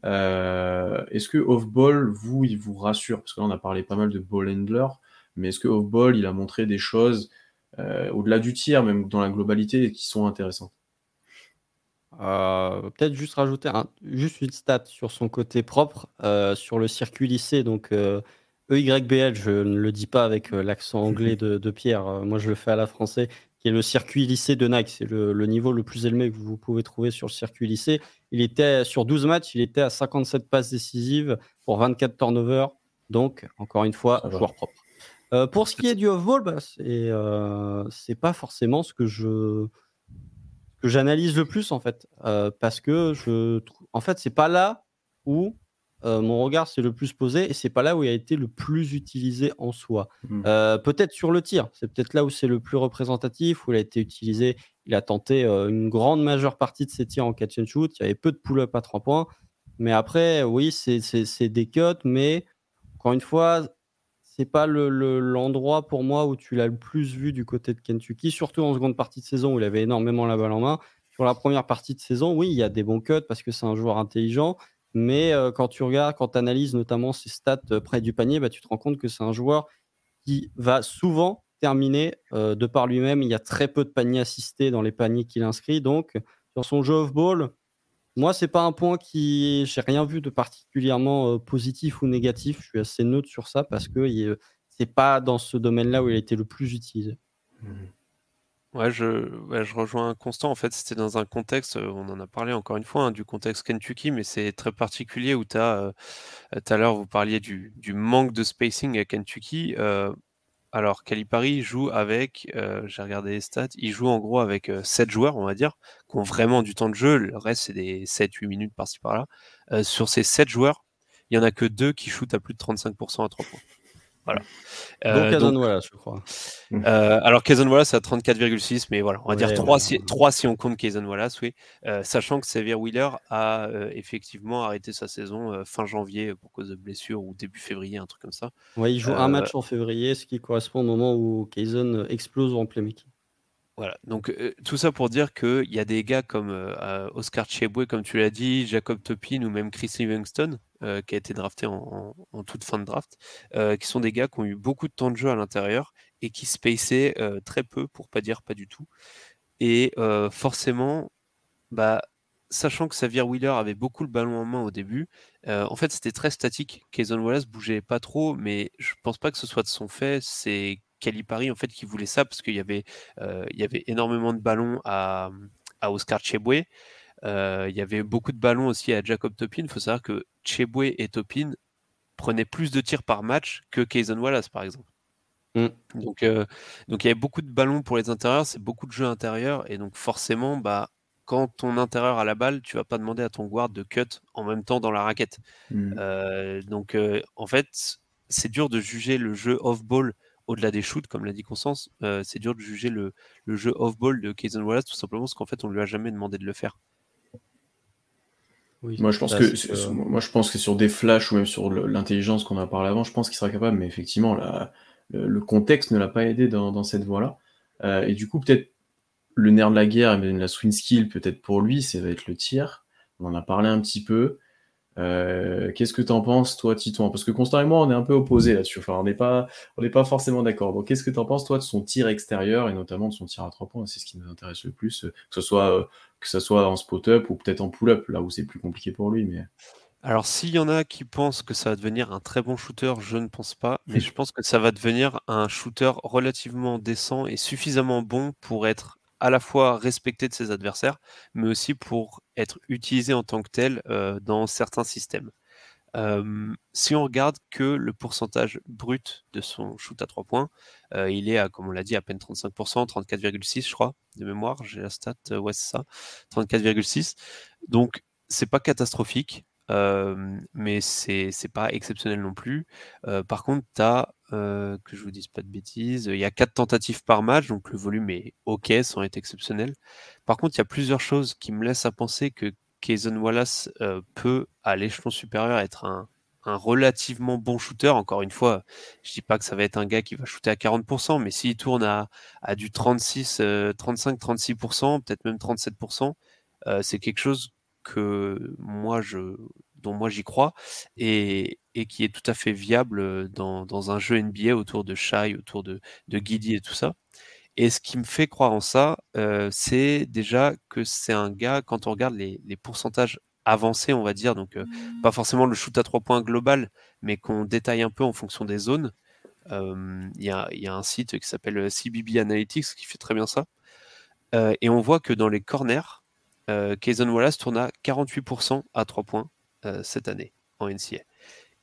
Euh, est-ce que off-ball, vous, il vous rassure? Parce que là, on a parlé pas mal de ball handler, mais est-ce que off-ball, il a montré des choses euh, au-delà du tir, même dans la globalité, qui sont intéressantes? Euh, peut-être juste rajouter un, juste une stat sur son côté propre, euh, sur le circuit lycée. Donc, euh, EYBL, je ne le dis pas avec l'accent anglais de, Pierre, moi je le fais à la français, qui est le circuit lycée de Nike. C'est le, niveau le plus élevé que vous pouvez trouver sur le circuit lycée. Il était sur 12 matchs, il était à 57 passes décisives pour 24 turnovers. Donc, encore une fois, joueur propre. pour ce qui est du off-ball, bah, c'est pas forcément ce que je que j'analyse le plus en fait, euh, parce que je trouve, en fait, c'est pas là où euh, mon regard s'est le plus posé et c'est pas là où il a été le plus utilisé en soi. Mmh. Euh, peut-être sur le tir, c'est peut-être là où c'est le plus représentatif, où il a été utilisé. Il a tenté une grande majeure partie de ses tirs en catch and shoot. Il y avait peu de pull-up à trois points, mais après, oui, c'est des cuts, mais encore une fois, c'est pas l'endroit pour moi où tu l'as le plus vu du côté de Kentucky, surtout en seconde partie de saison où il avait énormément la balle en main. Sur la première partie de saison, oui, il y a des bons cuts parce que c'est un joueur intelligent, mais euh, quand tu regardes, quand tu analyses notamment ses stats euh, près du panier, bah, tu te rends compte que c'est un joueur qui va souvent terminer euh, de par lui-même. Il y a très peu de paniers assistés dans les paniers qu'il inscrit. Donc, sur son jeu off-ball, moi, c'est pas un point qui. J'ai rien vu de particulièrement positif ou négatif. Je suis assez neutre sur ça parce que c'est pas dans ce domaine-là où il a été le plus utilisé. Mmh ouais, je, je rejoins constant. En fait, c'était dans un contexte, on en a parlé encore une fois, hein, du contexte Kentucky, mais c'est très particulier où tu as, tout à l'heure, vous parliez du, manque de spacing à Kentucky. Alors, Calipari joue avec, euh, j'ai regardé les stats, il joue en gros avec 7 euh, joueurs, on va dire, qui ont vraiment du temps de jeu. Le reste, c'est des 7-8 minutes par-ci par-là. Euh, sur ces 7 joueurs, il n'y en a que 2 qui shootent à plus de 35% à 3 points. Voilà. Euh, donc Wallace, je crois. Euh, alors Kazan Wallace c'est à 34,6, mais voilà, on va dire 3, si, 3 si on compte Kazan Wallace, oui. Euh, sachant que Xavier Wheeler a effectivement arrêté sa saison fin janvier pour cause de blessure ou début février, un truc comme ça. Ouais, il joue un match en février, ce qui correspond au moment où Kazan explose en playmaking. Voilà, donc tout ça pour dire qu'il y a des gars comme Oscar Cheboué, comme tu l'as dit, Jacob Topin ou même Chris Livingston, qui a été drafté en, toute fin de draft, qui sont des gars qui ont eu beaucoup de temps de jeu à l'intérieur et qui spaceaient très peu, pour pas dire pas du tout. Et forcément, bah, sachant que Xavier Wheeler avait beaucoup le ballon en main au début, en fait c'était très statique. Kayson Wallace bougeait pas trop, mais je pense pas que ce soit de son fait. C'est Calipari en fait qui voulait ça parce qu'il y avait il y avait énormément de ballons à, à Oscar Cheboué. Il y avait beaucoup de ballons aussi à Jacob Topin. Il faut savoir que Cheboué et Topin prenaient plus de tirs par match que Kayson Wallace par exemple. Mmh. Donc, donc il y avait beaucoup de ballons pour les intérieurs, c'est beaucoup de jeux intérieurs et donc forcément bah quand ton intérieur a la balle, tu vas pas demander à ton guard de cut en même temps dans la raquette. Mmh. Euh, donc, euh, en fait, c'est dur de juger le jeu off-ball au-delà des shoots, comme l'a dit Constance. Euh, c'est dur de juger le, jeu off-ball de Kaysen Wallace, tout simplement parce qu'en fait, on lui a jamais demandé de le faire. Moi, je pense que, moi, je pense que sur des flashs ou même sur l'intelligence qu'on a parlé avant, je pense qu'il sera capable, mais effectivement, le, contexte ne l'a pas aidé dans, dans cette voie-là. et du coup, peut-être le nerf de la guerre, la swing skill, peut-être pour lui, ça va être le tir. On en a parlé un petit peu. Euh, qu'est-ce que tu en penses, toi, Titouan? Parce que Constant et moi, on est un peu opposés là-dessus. Enfin, on n'est pas, on n'est pas forcément d'accord. Donc, qu'est-ce que tu en penses, toi, de son tir extérieur et notamment de son tir à trois points? C'est ce qui nous intéresse le plus, que ce soit, euh, que ce soit en spot-up ou peut-être en pull-up, là où c'est plus compliqué pour lui. Mais alors, s'il y en a qui pensent que ça va devenir un très bon shooter, je ne pense pas, mais je pense que ça va devenir un shooter relativement décent et suffisamment bon pour être à la fois respecté de ses adversaires, mais aussi pour être utilisé en tant que tel euh, dans certains systèmes. si on regarde que le pourcentage brut de son shoot à 3 points, euh, il est à, comme on l'a dit, à peine 35%, 34,6 je crois, de mémoire, j'ai la stat, euh, ouais c'est ça, 34,6. Donc c'est pas catastrophique, mais c'est pas exceptionnel non plus. par contre, tu as euh, que je vous dise pas de bêtises. Il y a quatre tentatives par match, donc le volume est ok sans être exceptionnel. Par contre, il y a plusieurs choses qui me laissent à penser que Kayson Wallace euh, peut, à l'échelon supérieur, être un, relativement bon shooter. Encore une fois, je dis pas que ça va être un gars qui va shooter à 40%, mais s'il tourne à, du 36, 35, 36%, peut-être même 37%, euh, c'est quelque chose que moi je dont moi j'y crois et, qui est tout à fait viable dans, un jeu NBA autour de Shai, autour de, de Guidi et tout ça. Et ce qui me fait croire en ça, c'est déjà que c'est un gars, quand on regarde les, pourcentages avancés, on va dire, donc pas forcément le shoot à trois points global, mais qu'on détaille un peu en fonction des zones. Il y, a, un site qui s'appelle CBB Analytics qui fait très bien ça. et on voit que dans les corners, euh, Wallace tourne à 48% à 3 points cette année en NCA.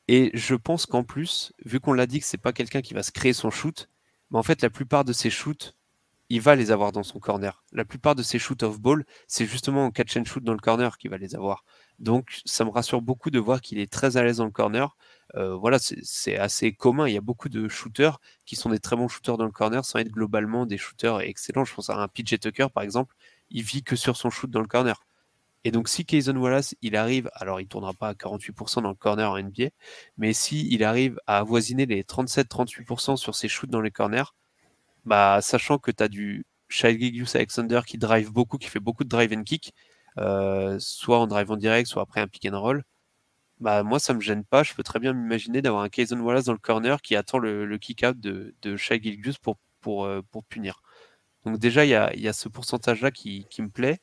Et je pense qu'en plus, vu qu'on l'a dit que c'est pas quelqu'un qui va se créer son shoot, mais en fait la plupart de ses shoots, il va les avoir dans son corner. La plupart de ses shoots off ball, c'est justement en catch and shoot dans le corner qu'il va les avoir. Donc ça me rassure beaucoup de voir qu'il est très à l'aise dans le corner. Euh, voilà, c'est assez commun. Il y a beaucoup de shooters qui sont des très bons shooters dans le corner sans être globalement des shooters excellents. Je pense à un PJ Tucker par exemple, il vit que sur son shoot dans le corner. Et donc, si Kayson Wallace, il arrive, alors il ne tournera pas à 48% dans le corner en NBA, mais si il arrive à avoisiner les 37-38% sur ses shoots dans les corners, bah, sachant que tu as du Shai Gilgeous Alexander qui drive beaucoup, qui fait beaucoup de drive and kick, euh, soit en drive en direct, soit après un pick and roll, bah, moi, ça me gêne pas. Je peux très bien m'imaginer d'avoir un Kayson Wallace dans le corner qui attend le, kick-out de, de Shai euh, pour punir. Donc déjà, il y a, ce pourcentage-là qui, me plaît.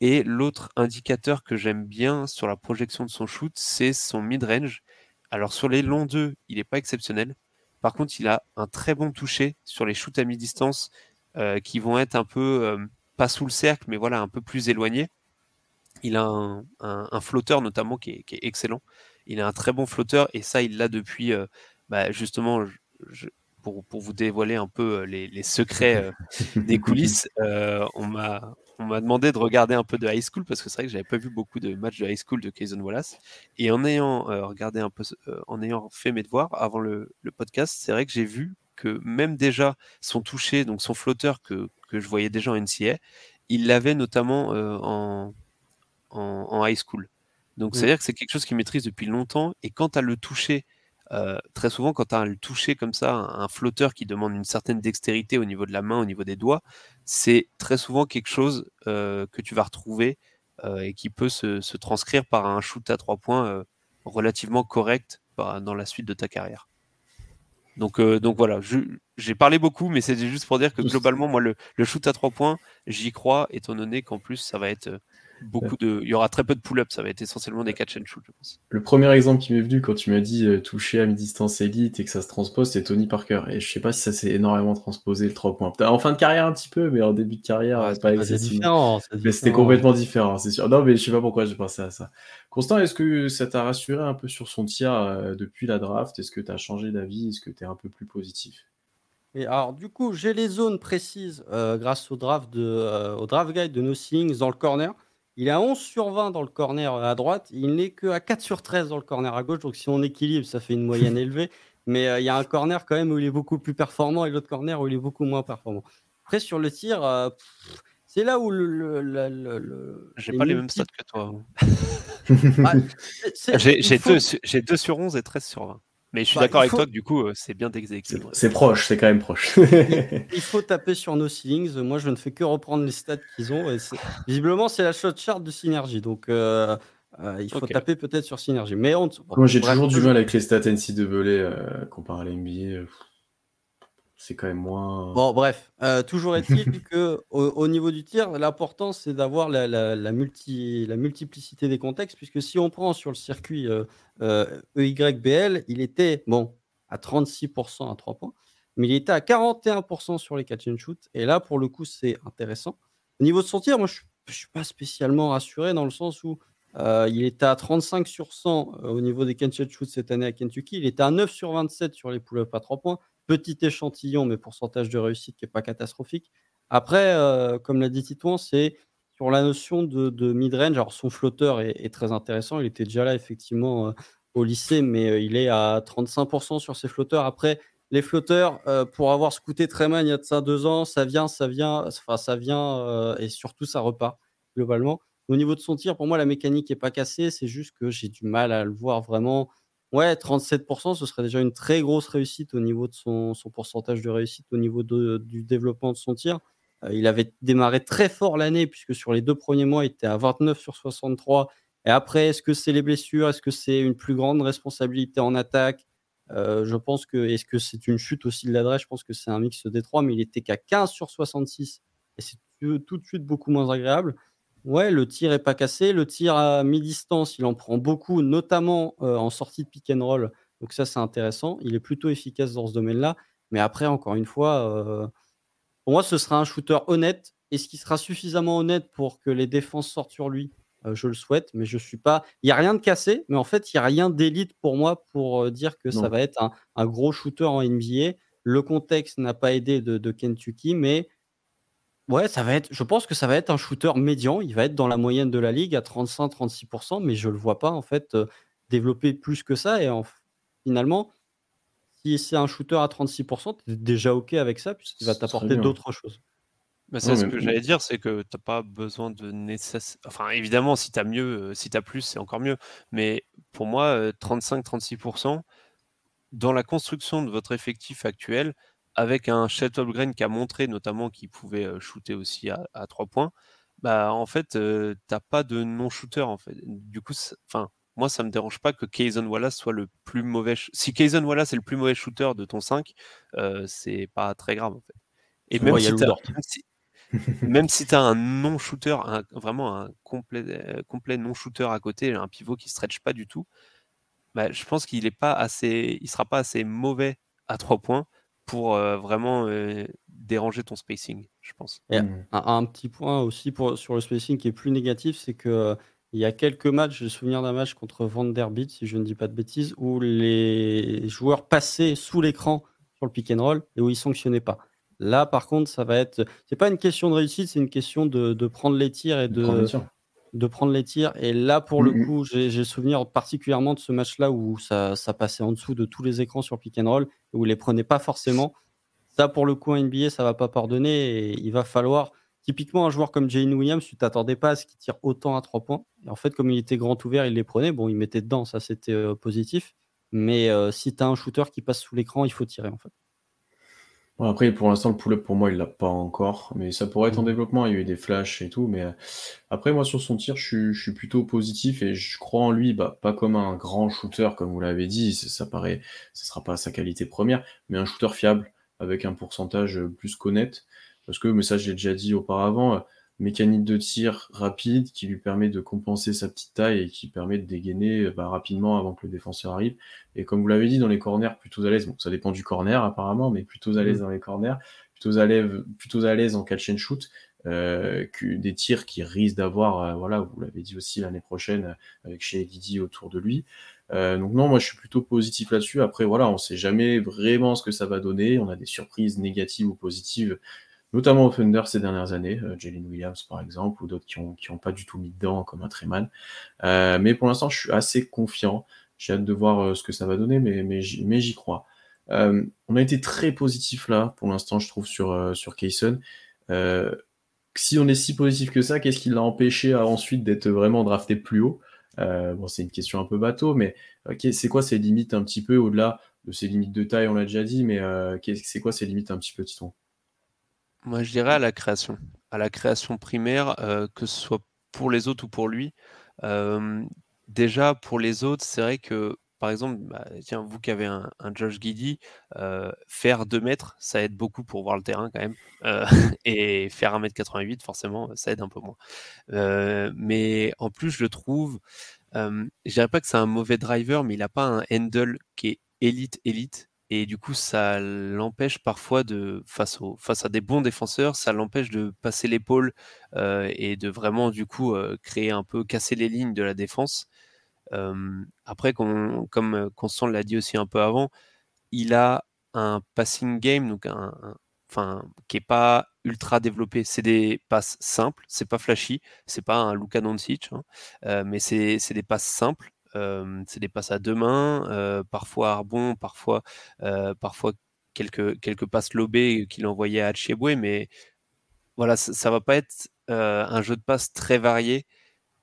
Et l'autre indicateur que j'aime bien sur la projection de son shoot, c'est son mid-range. Alors sur les longs 2, il n'est pas exceptionnel. Par contre, il a un très bon toucher sur les shoots à mi-distance euh, qui vont être un peu, euh, pas sous le cercle, mais voilà, un peu plus éloignés. Il a un, flotteur notamment qui est, excellent. Il a un très bon flotteur et ça, il l'a depuis, euh, bah, justement, pour, vous dévoiler un peu euh, les, secrets euh, des coulisses, euh, on m'a on m'a demandé de regarder un peu de high school parce que c'est vrai que j'avais pas vu beaucoup de matchs de high school de Kayson Wallace. Et en ayant regardé un peu en ayant fait mes devoirs avant le, podcast c'est vrai que j'ai vu que même déjà son toucher donc son flotteur que, que je voyais déjà en NCA il l'avait notamment en, en, high school. Donc c'est à dire que c'est quelque chose qu'il maîtrise depuis longtemps. Et quand à le toucher euh, très souvent, quand tu as le toucher comme ça, un, flotteur qui demande une certaine dextérité au niveau de la main, au niveau des doigts, c'est très souvent quelque chose euh, que tu vas retrouver euh, et qui peut se, transcrire par un shoot à trois points relativement correct dans la suite de ta carrière. Donc, donc voilà, j'ai parlé beaucoup, mais c'était juste pour dire que globalement, moi, le, shoot à trois points, j'y crois, étant donné qu'en plus, ça va être beaucoup de, il y aura très peu de pull-up. Ça va être essentiellement des catch and shoot, je pense. Le premier exemple qui m'est venu quand tu m'as dit euh, toucher à mi-distance élite et que ça se transpose, c'est Tony Parker. Et je sais pas si ça s'est énormément transposé le 3 points. En fin de carrière un petit peu, mais en début de carrière, Ouais, c'est pas c'est Mais c'était complètement différent, c'est sûr. Non, mais je sais pas pourquoi j'ai pensé à ça. Constant, est-ce que ça t'a rassuré un peu sur son tir euh, depuis la draft? Est-ce que tu as changé d'avis? Est-ce que tu es un peu plus positif? Et alors, du coup, j'ai les zones précises euh, grâce au draft, de, euh, au draft guide de No Ceilings dans le corner. Il est à 11 sur 20 dans le corner euh, à droite. Il n'est que à 4 sur 13 dans le corner à gauche. Donc, si on équilibre, ça fait une moyenne élevée. Mais euh, il y a un corner quand même où il est beaucoup plus performant et l'autre corner où il est beaucoup moins performant. Après, sur le tir, euh, c'est là où le. le, le- le- le- J'ai pas les mêmes stats que toi. Ah, J'ai il j'ai faut- deux, su- j'ai deux sur 11 et 13 sur 20. Mais je suis Bah, d'accord avec faut- toi que du coup, euh, c'est bien déséquilibré. c'est proche, c'est quand même proche. Il faut taper sur nos ceilings. Moi, je ne fais que reprendre les stats qu'ils ont. Et visiblement, c'est la shot chart de Synergie. Donc, euh, euh, il faut taper peut-être sur Synergie. Mais on, Moi, j'ai toujours du mal avec les stats NCAA euh, comparé à la NBA. euh, C'est quand même moins. Bon, bref, euh, toujours est-il que au, au niveau du tir, l'important c'est d'avoir la, la- la multi, la multiplicité des contextes, puisque si on prend sur le circuit euh, euh, EYBL, il était bon à 36% à 3 points, mais il était à 41% sur les catch and shoot. Et là, pour le coup, c'est intéressant. Au niveau de son tir, moi, je ne suis pas spécialement rassuré dans le sens où euh, il était à 35 sur 100 euh, au niveau des catch and shoot cette année à Kentucky. Il était à 9 sur 27 sur les pull-ups à 3 points petit échantillon, mais pourcentage de réussite qui n'est pas catastrophique. Après, euh, comme l'a dit Titouan, c'est sur la notion de, mid-range. Alors, son flotteur est, très intéressant. Il était déjà là, effectivement, euh, au lycée, mais euh, il est à 35% sur ses flotteurs. Après, les flotteurs, pour avoir scouté Treman il y a de ça deux ans, ça vient, ça vient, ça vient, et surtout, ça repart, globalement. Au niveau de son tir, pour moi, la mécanique n'est pas cassée. C'est juste que j'ai du mal à le voir vraiment Ouais, 37%, ce serait déjà une très grosse réussite au niveau de son, pourcentage de réussite, au niveau du développement de son tir. Euh, il avait démarré très fort l'année, puisque sur les deux premiers mois, il était à 29 sur 63. Et après, est-ce que c'est les blessures? Est-ce que c'est une plus grande responsabilité en attaque? Euh, Je pense que. Est-ce que c'est une chute aussi de l'adresse Je pense que c'est un mix des trois, mais il était qu'à 15 sur 66. Et c'est tout de suite beaucoup moins agréable. Ouais, le tir est pas cassé. Le tir à mi-distance, il en prend beaucoup, notamment euh, en sortie de pick and roll. Donc ça, c'est intéressant. Il est plutôt efficace dans ce domaine-là. Mais après, encore une fois, euh, pour moi, ce sera un shooter honnête. Est-ce qu'il sera suffisamment honnête pour que les défenses sortent sur lui? Euh, Je le souhaite, mais je suis pas. Il n'y a rien de cassé, mais en fait, il n'y a rien d'élite pour moi pour dire que ça va être un, un gros shooter en NBA. Le contexte n'a pas aidé de, de Kentucky, mais Ouais, ça va être, je pense que ça va être un shooter médian. Il va être dans la moyenne de la ligue à 35-36%, mais je ne le vois pas en fait euh, développer plus que ça. Et en- finalement, si c'est un shooter à 36%, tu es déjà OK avec ça, puisqu'il va t'apporter d'autres choses. Bah, c'est ce mais- que j'allais dire, c'est que t'as pas besoin de nécessaire. Enfin, évidemment, si t'as mieux, euh, si t'as plus, c'est encore mieux. Mais pour moi, euh, 35-36%, dans la construction de votre effectif actuel, avec un Chet Holmgren qui a montré notamment qu'il pouvait euh, shooter aussi à, à 3 points, bah en fait, euh, t'as pas de non-shooter en fait. Du coup, enfin, moi, ça me dérange pas que Kayson Wallace soit le plus mauvais. Si Kayson Wallace est le plus mauvais shooter de ton 5, euh, c'est pas très grave en fait. Et même si t'as- même si- même si tu as un non-shooter, un- vraiment un complet, euh, complet non-shooter à côté, un pivot qui stretch pas du tout, bah, je pense qu'il est pas assez, il sera pas assez mauvais à trois points pour euh, vraiment euh, déranger ton spacing, je pense. Et Mm. un, un petit point aussi pour, sur le spacing qui est plus négatif, c'est que euh, il y a quelques matchs, j'ai souvenir d'un match contre Vanderbilt, si je ne dis pas de bêtises, où les joueurs passaient sous l'écran sur le pick and roll et où ils sanctionnaient pas. Là, par contre, ça va être. C'est pas une question de réussite, c'est une question de, de prendre les tirs et de. De prendre les tirs. Et là, pour le Mhm. coup, j'ai souvenir particulièrement de ce match-là où ça, ça passait en dessous de tous les écrans sur pick and roll, où ils les prenaient pas forcément. Ça, pour le coup, en NBA, ça va pas pardonner. Et il va falloir. Typiquement, un joueur comme Jane Williams, tu t'attendais pas à ce qu'il tire autant à trois points. Et en fait, comme il était grand ouvert, il les prenait. Bon, il mettait dedans, ça c'était euh, positif. Mais euh, si tu as un shooter qui passe sous l'écran, il faut tirer en fait. Bon, après, pour l'instant, le pull-up, pour moi, il l'a pas encore. Mais ça pourrait être en Mhm. développement. Il y a eu des flashs et tout. Mais euh, après, moi, sur son tir, je suis, je suis plutôt positif et je crois en lui, bah, pas comme un grand shooter, comme vous l'avez dit. Ça, ça paraît, ce sera pas sa qualité première, mais un shooter fiable avec un pourcentage plus qu'honnête. Parce que, mais ça, je l'ai déjà dit auparavant, euh, mécanique de tir rapide qui lui permet de compenser sa petite taille et qui permet de dégainer bah, rapidement avant que le défenseur arrive. Et comme vous l'avez dit, dans les corners, plutôt à l'aise. Bon, ça dépend du corner apparemment, mais plutôt à l'aise mm. dans les corners, plutôt à l'aise, plutôt à l'aise en catch and shoot. Euh, que des tirs qui risquent d'avoir, euh, voilà, vous l'avez dit aussi l'année prochaine euh, avec chez Didi autour de lui. donc non, moi je suis plutôt positif là-dessus. Après voilà, on sait jamais vraiment ce que ça va donner. On a des surprises négatives ou positives, notamment au Thunder ces dernières années, Jalen Williams par exemple, ou d'autres qui ont, qui ont pas du tout mis dedans comme un Treman. mais pour l'instant, je suis assez confiant. J'ai hâte de voir ce que ça va donner, mais, mais, j'y crois. on a été très positif là, pour l'instant, je trouve, sur, sur Kayson si on est si positif que ça, qu'est-ce qui l'a empêché ensuite d'être vraiment drafté plus haut? Euh, Bon, c'est une question un peu bateau, mais c'est quoi ses limites un petit peu au-delà de ses limites de taille, on l'a déjà dit, mais euh, c'est quoi ses limites un petit peu, Titon Moi, je dirais à la création, à la création primaire, euh, que ce soit pour les autres ou pour lui. déjà, pour les autres, c'est vrai que par exemple, bah, tiens, vous qui avez un, Josh Giddy, euh, faire 2 mètres, ça aide beaucoup pour voir le terrain quand même. Euh, et faire 1m88, forcément, ça aide un peu moins. Euh, mais en plus, je le trouve, je dirais pas que c'est un mauvais driver, mais il n'a pas un handle qui est élite, élite. Et du coup, ça l'empêche parfois de, face, face à des bons défenseurs, ça l'empêche de passer l'épaule et de vraiment, du coup, créer un peu, casser les lignes de la défense après, comme, Constant l'a dit aussi un peu avant, il a un passing game, donc qui est pas ultra développé. C'est des passes simples, c'est pas flashy, c'est pas un Luka Doncic, hein, mais c'est des passes simples. C'est des passes à deux mains, parfois Arbon, parfois, parfois quelques, quelques passes lobées qu'il envoyait à Cheboué, mais voilà, ça, ça va pas être un jeu de passes très varié.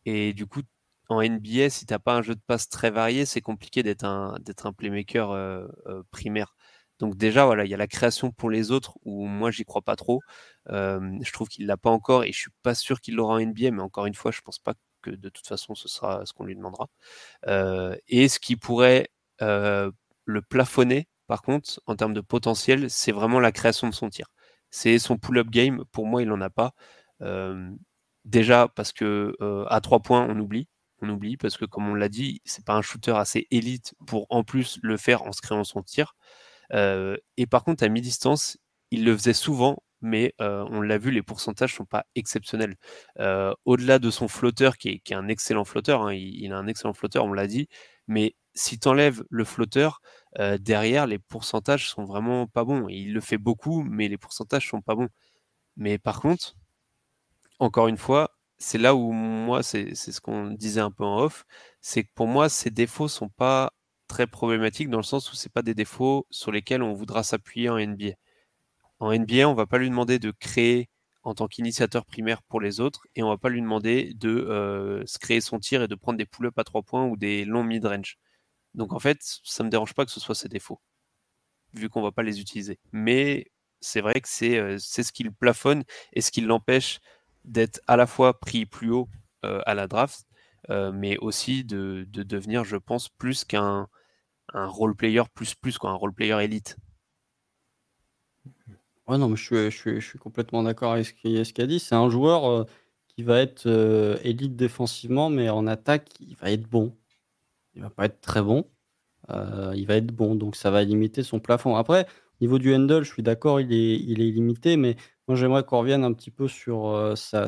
Et du coup, en NBA, si tu n'as pas un jeu de passe très varié, c'est compliqué d'être un, d'être un playmaker primaire. Donc déjà, voilà, il y a la création pour les autres où moi, j'y crois pas trop. je trouve qu'il l'a pas encore et je suis pas sûr qu'il l'aura en NBA, mais encore une fois, je pense pas que de toute façon, ce sera ce qu'on lui demandera. Euh, et ce qui pourrait le plafonner, par contre, en termes de potentiel, c'est vraiment la création de son tir. C'est son pull-up game. Pour moi, il n'en a pas. déjà parce que à trois points, on oublie on oublie parce que comme on l'a dit, c'est pas un shooter assez élite pour en plus le faire en se créant son tir. Euh, et par contre, à mi-distance, il le faisait souvent, mais euh, on l'a vu, les pourcentages sont pas exceptionnels. Euh, au-delà de son flotteur, qui est, un excellent flotteur, hein, il, a un excellent flotteur, on l'a dit, mais si tu enlèves le flotteur, derrière, les pourcentages sont vraiment pas bons. Il le fait beaucoup, mais les pourcentages sont pas bons. Mais par contre, encore une fois, c'est là où moi, c'est ce qu'on disait un peu en off, c'est que pour moi, ces défauts sont pas très problématiques dans le sens où c'est pas des défauts sur lesquels on voudra s'appuyer en NBA. En NBA, on va pas lui demander de créer en tant qu'initiateur primaire pour les autres et on va pas lui demander de euh, se créer son tir et de prendre des pull-ups à trois points ou des longs mid-range. Donc en fait, ça me dérange pas que ce soit ses défauts, vu qu'on va pas les utiliser. Mais c'est vrai que c'est euh, ce qui le plafonne et ce qui l'empêche d'être à la fois pris plus haut euh, à la draft, mais aussi de, devenir, je pense, plus qu'un un role player plus plus quoi, un role player élite. Ouais, non, mais je suis, je suis, complètement d'accord avec ce qu'il a dit. C'est un joueur euh, qui va être élite défensivement, mais en attaque, il va être bon. Il va pas être très bon. il va être bon, donc ça va limiter son plafond. Après, au niveau du handle, je suis d'accord, il est, il est limité, mais moi, j'aimerais qu'on revienne un petit peu sur sa,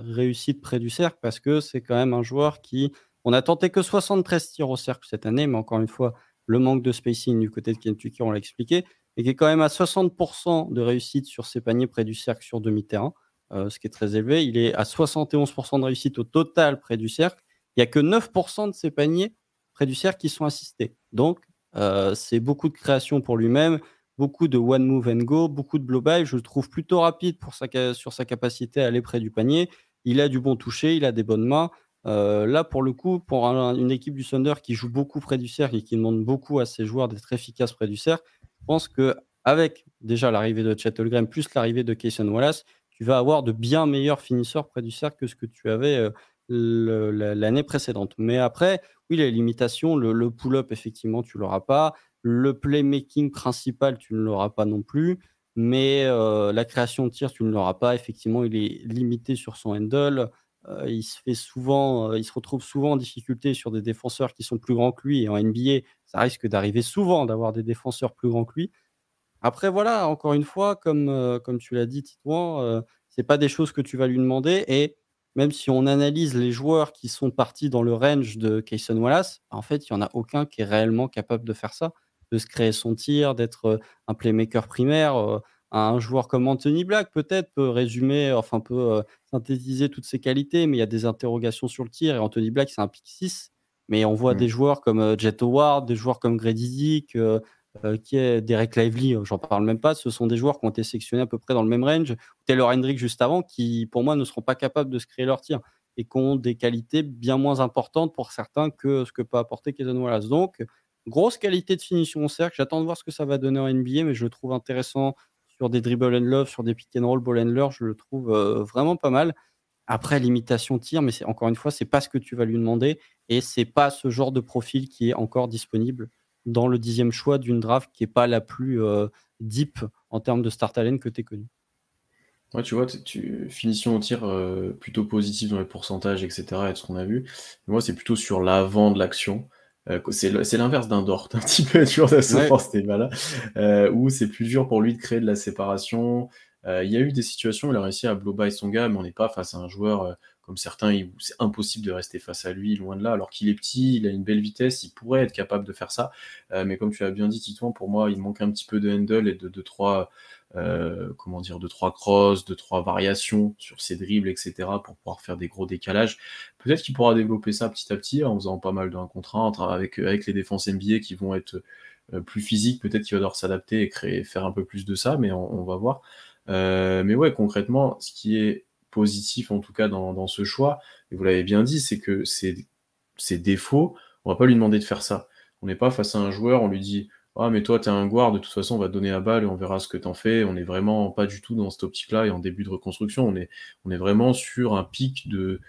réussite près du cercle parce que c'est quand même un joueur qui. On a tenté que 73 tirs au cercle cette année, mais encore une fois, le manque de spacing du côté de Kentucky, on l'a expliqué, et qui est quand même à 60% de réussite sur ses paniers près du cercle sur demi-terrain, ce qui est très élevé. Il est à 71% de réussite au total près du cercle. Il n'y a que 9% de ses paniers près du cercle qui sont assistés. Donc, c'est beaucoup de création pour lui-même beaucoup de one move and go, beaucoup de blow by. Je le trouve plutôt rapide pour sa, sur sa capacité à aller près du panier. Il a du bon toucher, il a des bonnes mains. Euh, là, pour le coup, pour une équipe du Thunder qui joue beaucoup près du cercle et qui demande beaucoup à ses joueurs d'être efficaces près du cercle, pense que avec déjà l'arrivée de Chet plus l'arrivée de Kayson Wallace, tu vas avoir de bien meilleurs finisseurs près du cercle que ce que tu avais euh, l'année précédente. Mais après, oui, les limitations, le, pull-up, effectivement, tu l'auras pas. Le playmaking principal, tu ne l'auras pas non plus. mais la création de tir, tu ne l'auras pas. Effectivement, il est limité sur son handle. il se fait souvent, il se retrouve souvent en difficulté sur des défenseurs qui sont plus grands que lui. Et en NBA, ça risque d'arriver souvent d'avoir des défenseurs plus grands que lui. Après, voilà, encore une fois, comme, comme tu l'as dit, Titouan, c'est pas des choses que tu vas lui demander. Et même si on analyse les joueurs qui sont partis dans le range de Kayson Wallace, en fait, il n'y en a aucun qui est réellement capable de faire ça, de se créer son tir, d'être un playmaker primaire. Un joueur comme Anthony Black, peut-être, peut résumer, enfin, peut synthétiser toutes ses qualités, mais il y a des interrogations sur le tir. Et Anthony Black, c'est un pick 6. Mais on voit mmh. des joueurs comme Jet Howard, des joueurs comme Grady Dick, euh, qui est Derek Lively, euh, j'en parle même pas. Ce sont des joueurs qui ont été sélectionnés à peu près dans le même range. Taylor Hendrick juste avant, qui pour moi ne seront pas capables de se créer leur tir et qui ont des qualités bien moins importantes pour certains que ce que peut apporter Kevin Wallace. Donc, grosse qualité de finition au cercle. J'attends de voir ce que ça va donner en NBA, mais je le trouve intéressant sur des dribble and love, sur des pick and roll, ball handler. Je le trouve euh, vraiment pas mal. Après, l'imitation tir, mais c'est encore une fois, c'est pas ce que tu vas lui demander et c'est pas ce genre de profil qui est encore disponible dans le dixième choix d'une draft qui n'est pas la plus euh, deep en termes de start talent que tu es connu. Ouais, tu vois, tu, finition au tir euh, plutôt positive dans les pourcentages, etc. et ce qu'on a vu. moi, c'est plutôt sur l'avant de l'action. Euh, c'est l'inverse d'un Dort, un petit peu, tu vois, là où c'est plus dur pour lui de créer de la séparation. Il y a eu des situations où il a réussi à blow by son gars, mais on n'est pas face à un joueur comme certains, c'est impossible de rester face à lui, loin de là, alors qu'il est petit, il a une belle vitesse, il pourrait être capable de faire ça. Euh, mais comme tu as bien dit, Titouan, pour moi, il manque un petit peu de handle et de 2 trois, euh, comment dire, de trois crosses, de trois variations sur ses dribbles, etc., pour pouvoir faire des gros décalages. Peut-être qu'il pourra développer ça petit à petit en faisant pas mal d'un contrat avec, avec les défenses NBA qui vont être euh, plus physiques. Peut-être qu'il va devoir s'adapter et créer, faire un peu plus de ça, mais on, va voir. Mais ouais, concrètement, ce qui est positif en tout cas dans, ce choix, et vous l'avez bien dit, c'est que ses, défauts, on va pas lui demander de faire ça. On n'est pas face à un joueur, on lui dit Ah, mais toi, tu es un guard, de toute façon, on va te donner la balle et on verra ce que tu en fais. On n'est vraiment pas du tout dans cette optique-là et en début de reconstruction. On est, vraiment sur un pic euh,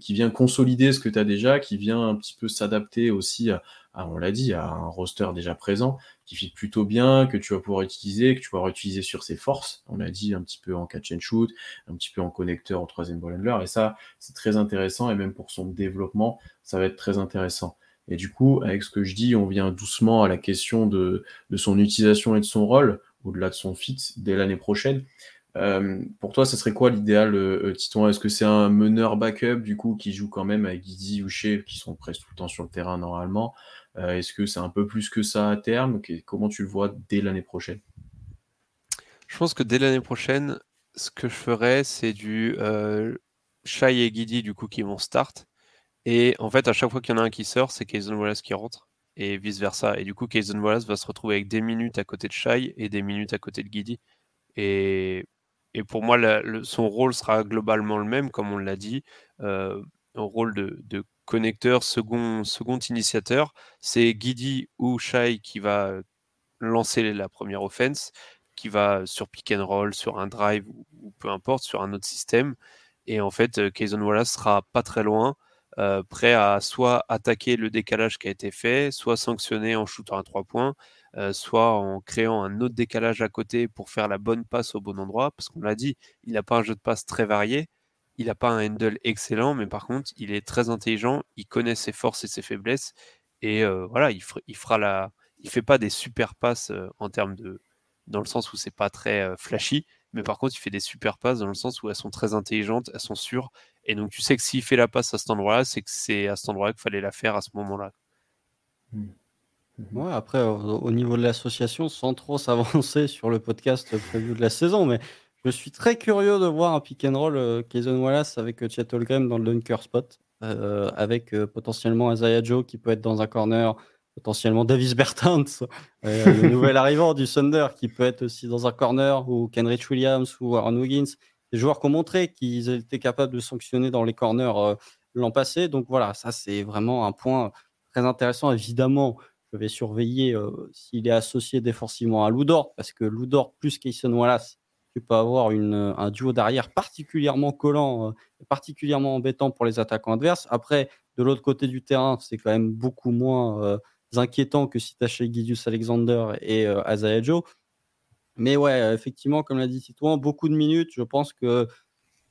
qui vient consolider ce que tu as déjà, qui vient un petit peu s'adapter aussi à, on l'a dit, à un roster déjà présent qui plutôt bien, que tu vas pouvoir utiliser, que tu vas pouvoir utiliser sur ses forces. On l'a dit un petit peu en catch and shoot, un petit peu en connecteur en troisième ball. Et ça, c'est très intéressant. Et même pour son développement, ça va être très intéressant. Et du coup, avec ce que je dis, on vient doucement à la question de, de son utilisation et de son rôle, au-delà de son fit, dès l'année prochaine. Euh, pour toi, ce serait quoi l'idéal, euh, euh, Titon Est-ce que c'est un meneur backup, du coup, qui joue quand même avec Guidi ou Shea, qui sont presque tout le temps sur le terrain normalement? Est-ce que c'est un peu plus que ça à terme? Comment tu le vois dès l'année prochaine? Je pense que dès l'année prochaine, ce que je ferais, c'est du Shai et Guidi du coup qui vont start. Et en fait, à chaque fois qu'il y en a un qui sort, c'est Kayson Wallace qui rentre. Et vice versa. Et du coup, Kayson Wallace va se retrouver avec des minutes à côté de Shai et des minutes à côté de Guidi. Et, pour moi, son rôle sera globalement le même, comme on l'a dit. Euh, un rôle de, connecteur, second, second initiateur. C'est Guidi ou Shai qui va lancer la première offense, qui va sur pick and roll, sur un drive ou, peu importe, sur un autre système. Et en fait, euh, Kayson Wallace sera pas très loin, euh, prêt à soit attaquer le décalage qui a été fait, soit sanctionner en shootant à trois points, euh, soit en créant un autre décalage à côté pour faire la bonne passe au bon endroit. Parce qu'on l'a dit, il n'a pas un jeu de passe très varié il n'a pas un handle excellent, mais par contre, il est très intelligent, il connaît ses forces et ses faiblesses, et euh, voilà, il, il, fera la, il fait pas des super passes euh, en termes de, dans le sens où c'est pas très flashy, mais par contre, il fait des super passes dans le sens où elles sont très intelligentes, elles sont sûres, et donc tu sais que s'il fait la passe à cet endroit-là, c'est que c'est à cet endroit-là qu'il fallait la faire à ce moment-là. Mmh. Ouais, après, au, niveau de l'association, sans trop s'avancer sur le podcast prévu de la saison, mais je suis très curieux de voir un pick and roll euh, Wallace avec euh, Chet Holmgren dans le dunker spot, euh, avec euh, potentiellement Isaiah Joe qui peut être dans un corner, potentiellement Davis Bertans, le nouvel arrivant du Thunder qui peut être aussi dans un corner, ou Kenrich Williams ou Aaron Wiggins. Des joueurs qui ont montré qu'ils étaient capables de sanctionner dans les corners l'an passé. Donc voilà, ça c'est vraiment un point très intéressant. Évidemment, je vais surveiller s'il est associé défensivement à Ludort, parce que Ludort plus Kayson Wallace, tu peux avoir une, un duo d'arrière particulièrement collant, euh, particulièrement embêtant pour les attaquants adverses. Après, de l'autre côté du terrain, c'est quand même beaucoup moins euh, inquiétant que si tu as chez Gidius Alexander et euh, Joe. Mais ouais, effectivement, comme l'a dit Titouan, beaucoup de minutes. Je pense que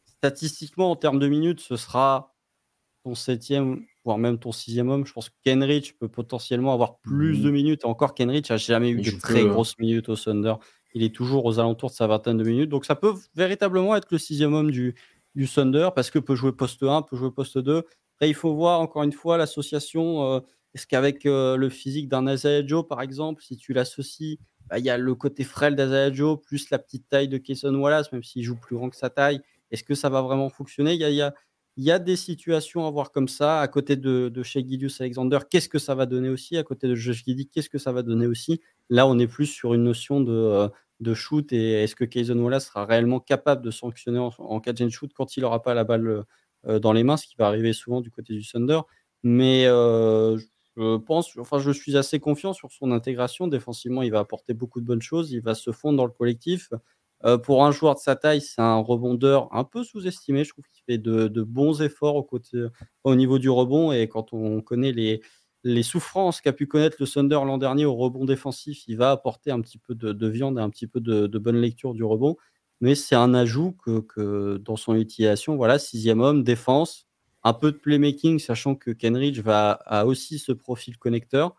statistiquement, en termes de minutes, ce sera ton septième, voire même ton sixième homme. Je pense que Kenrich peut potentiellement avoir plus de minutes. Et encore, Kenrich n'a jamais eu de très hein. grosses minutes au Thunder. Il est toujours aux alentours de sa vingtaine de minutes. Donc ça peut véritablement être le sixième homme du, du Thunder parce que peut jouer poste 1, peut jouer poste 2. Après, il faut voir encore une fois l'association. euh, Est-ce qu'avec euh, le physique d'un Isaiah Joe, par exemple, si tu l'associes, bah, il y a le côté frêle d'Isaiah Joe plus la petite taille de Kayson Wallace, même s'il joue plus grand que sa taille. Est-ce que ça va vraiment fonctionner? Il y a, il y a- il y a des situations à voir comme ça. À côté de, de chez Gideus Alexander, qu'est-ce que ça va donner aussi? À côté de Josh Giddy, qu'est-ce que ça va donner aussi? Là, on est plus sur une notion de, euh, de shoot et est-ce que Kayson Wallace sera réellement capable de sanctionner en, en catch and shoot quand il n'aura pas la balle euh, dans les mains, ce qui va arriver souvent du côté du Thunder. Mais euh, je pense, enfin, je suis assez confiant sur son intégration. Défensivement, il va apporter beaucoup de bonnes choses. Il va se fondre dans le collectif. Euh, pour un joueur de sa taille, c'est un rebondeur un peu sous-estimé. Je trouve qu'il fait de, bons efforts au, niveau du rebond. Et quand on connaît les, souffrances qu'a pu connaître le Thunder l'an dernier au rebond défensif, il va apporter un petit peu de, de viande et un petit peu de, bonne lecture du rebond. Mais c'est un ajout que, dans son utilisation, voilà, sixième homme, défense, un peu de playmaking, sachant que Kenridge va, a aussi ce profil connecteur.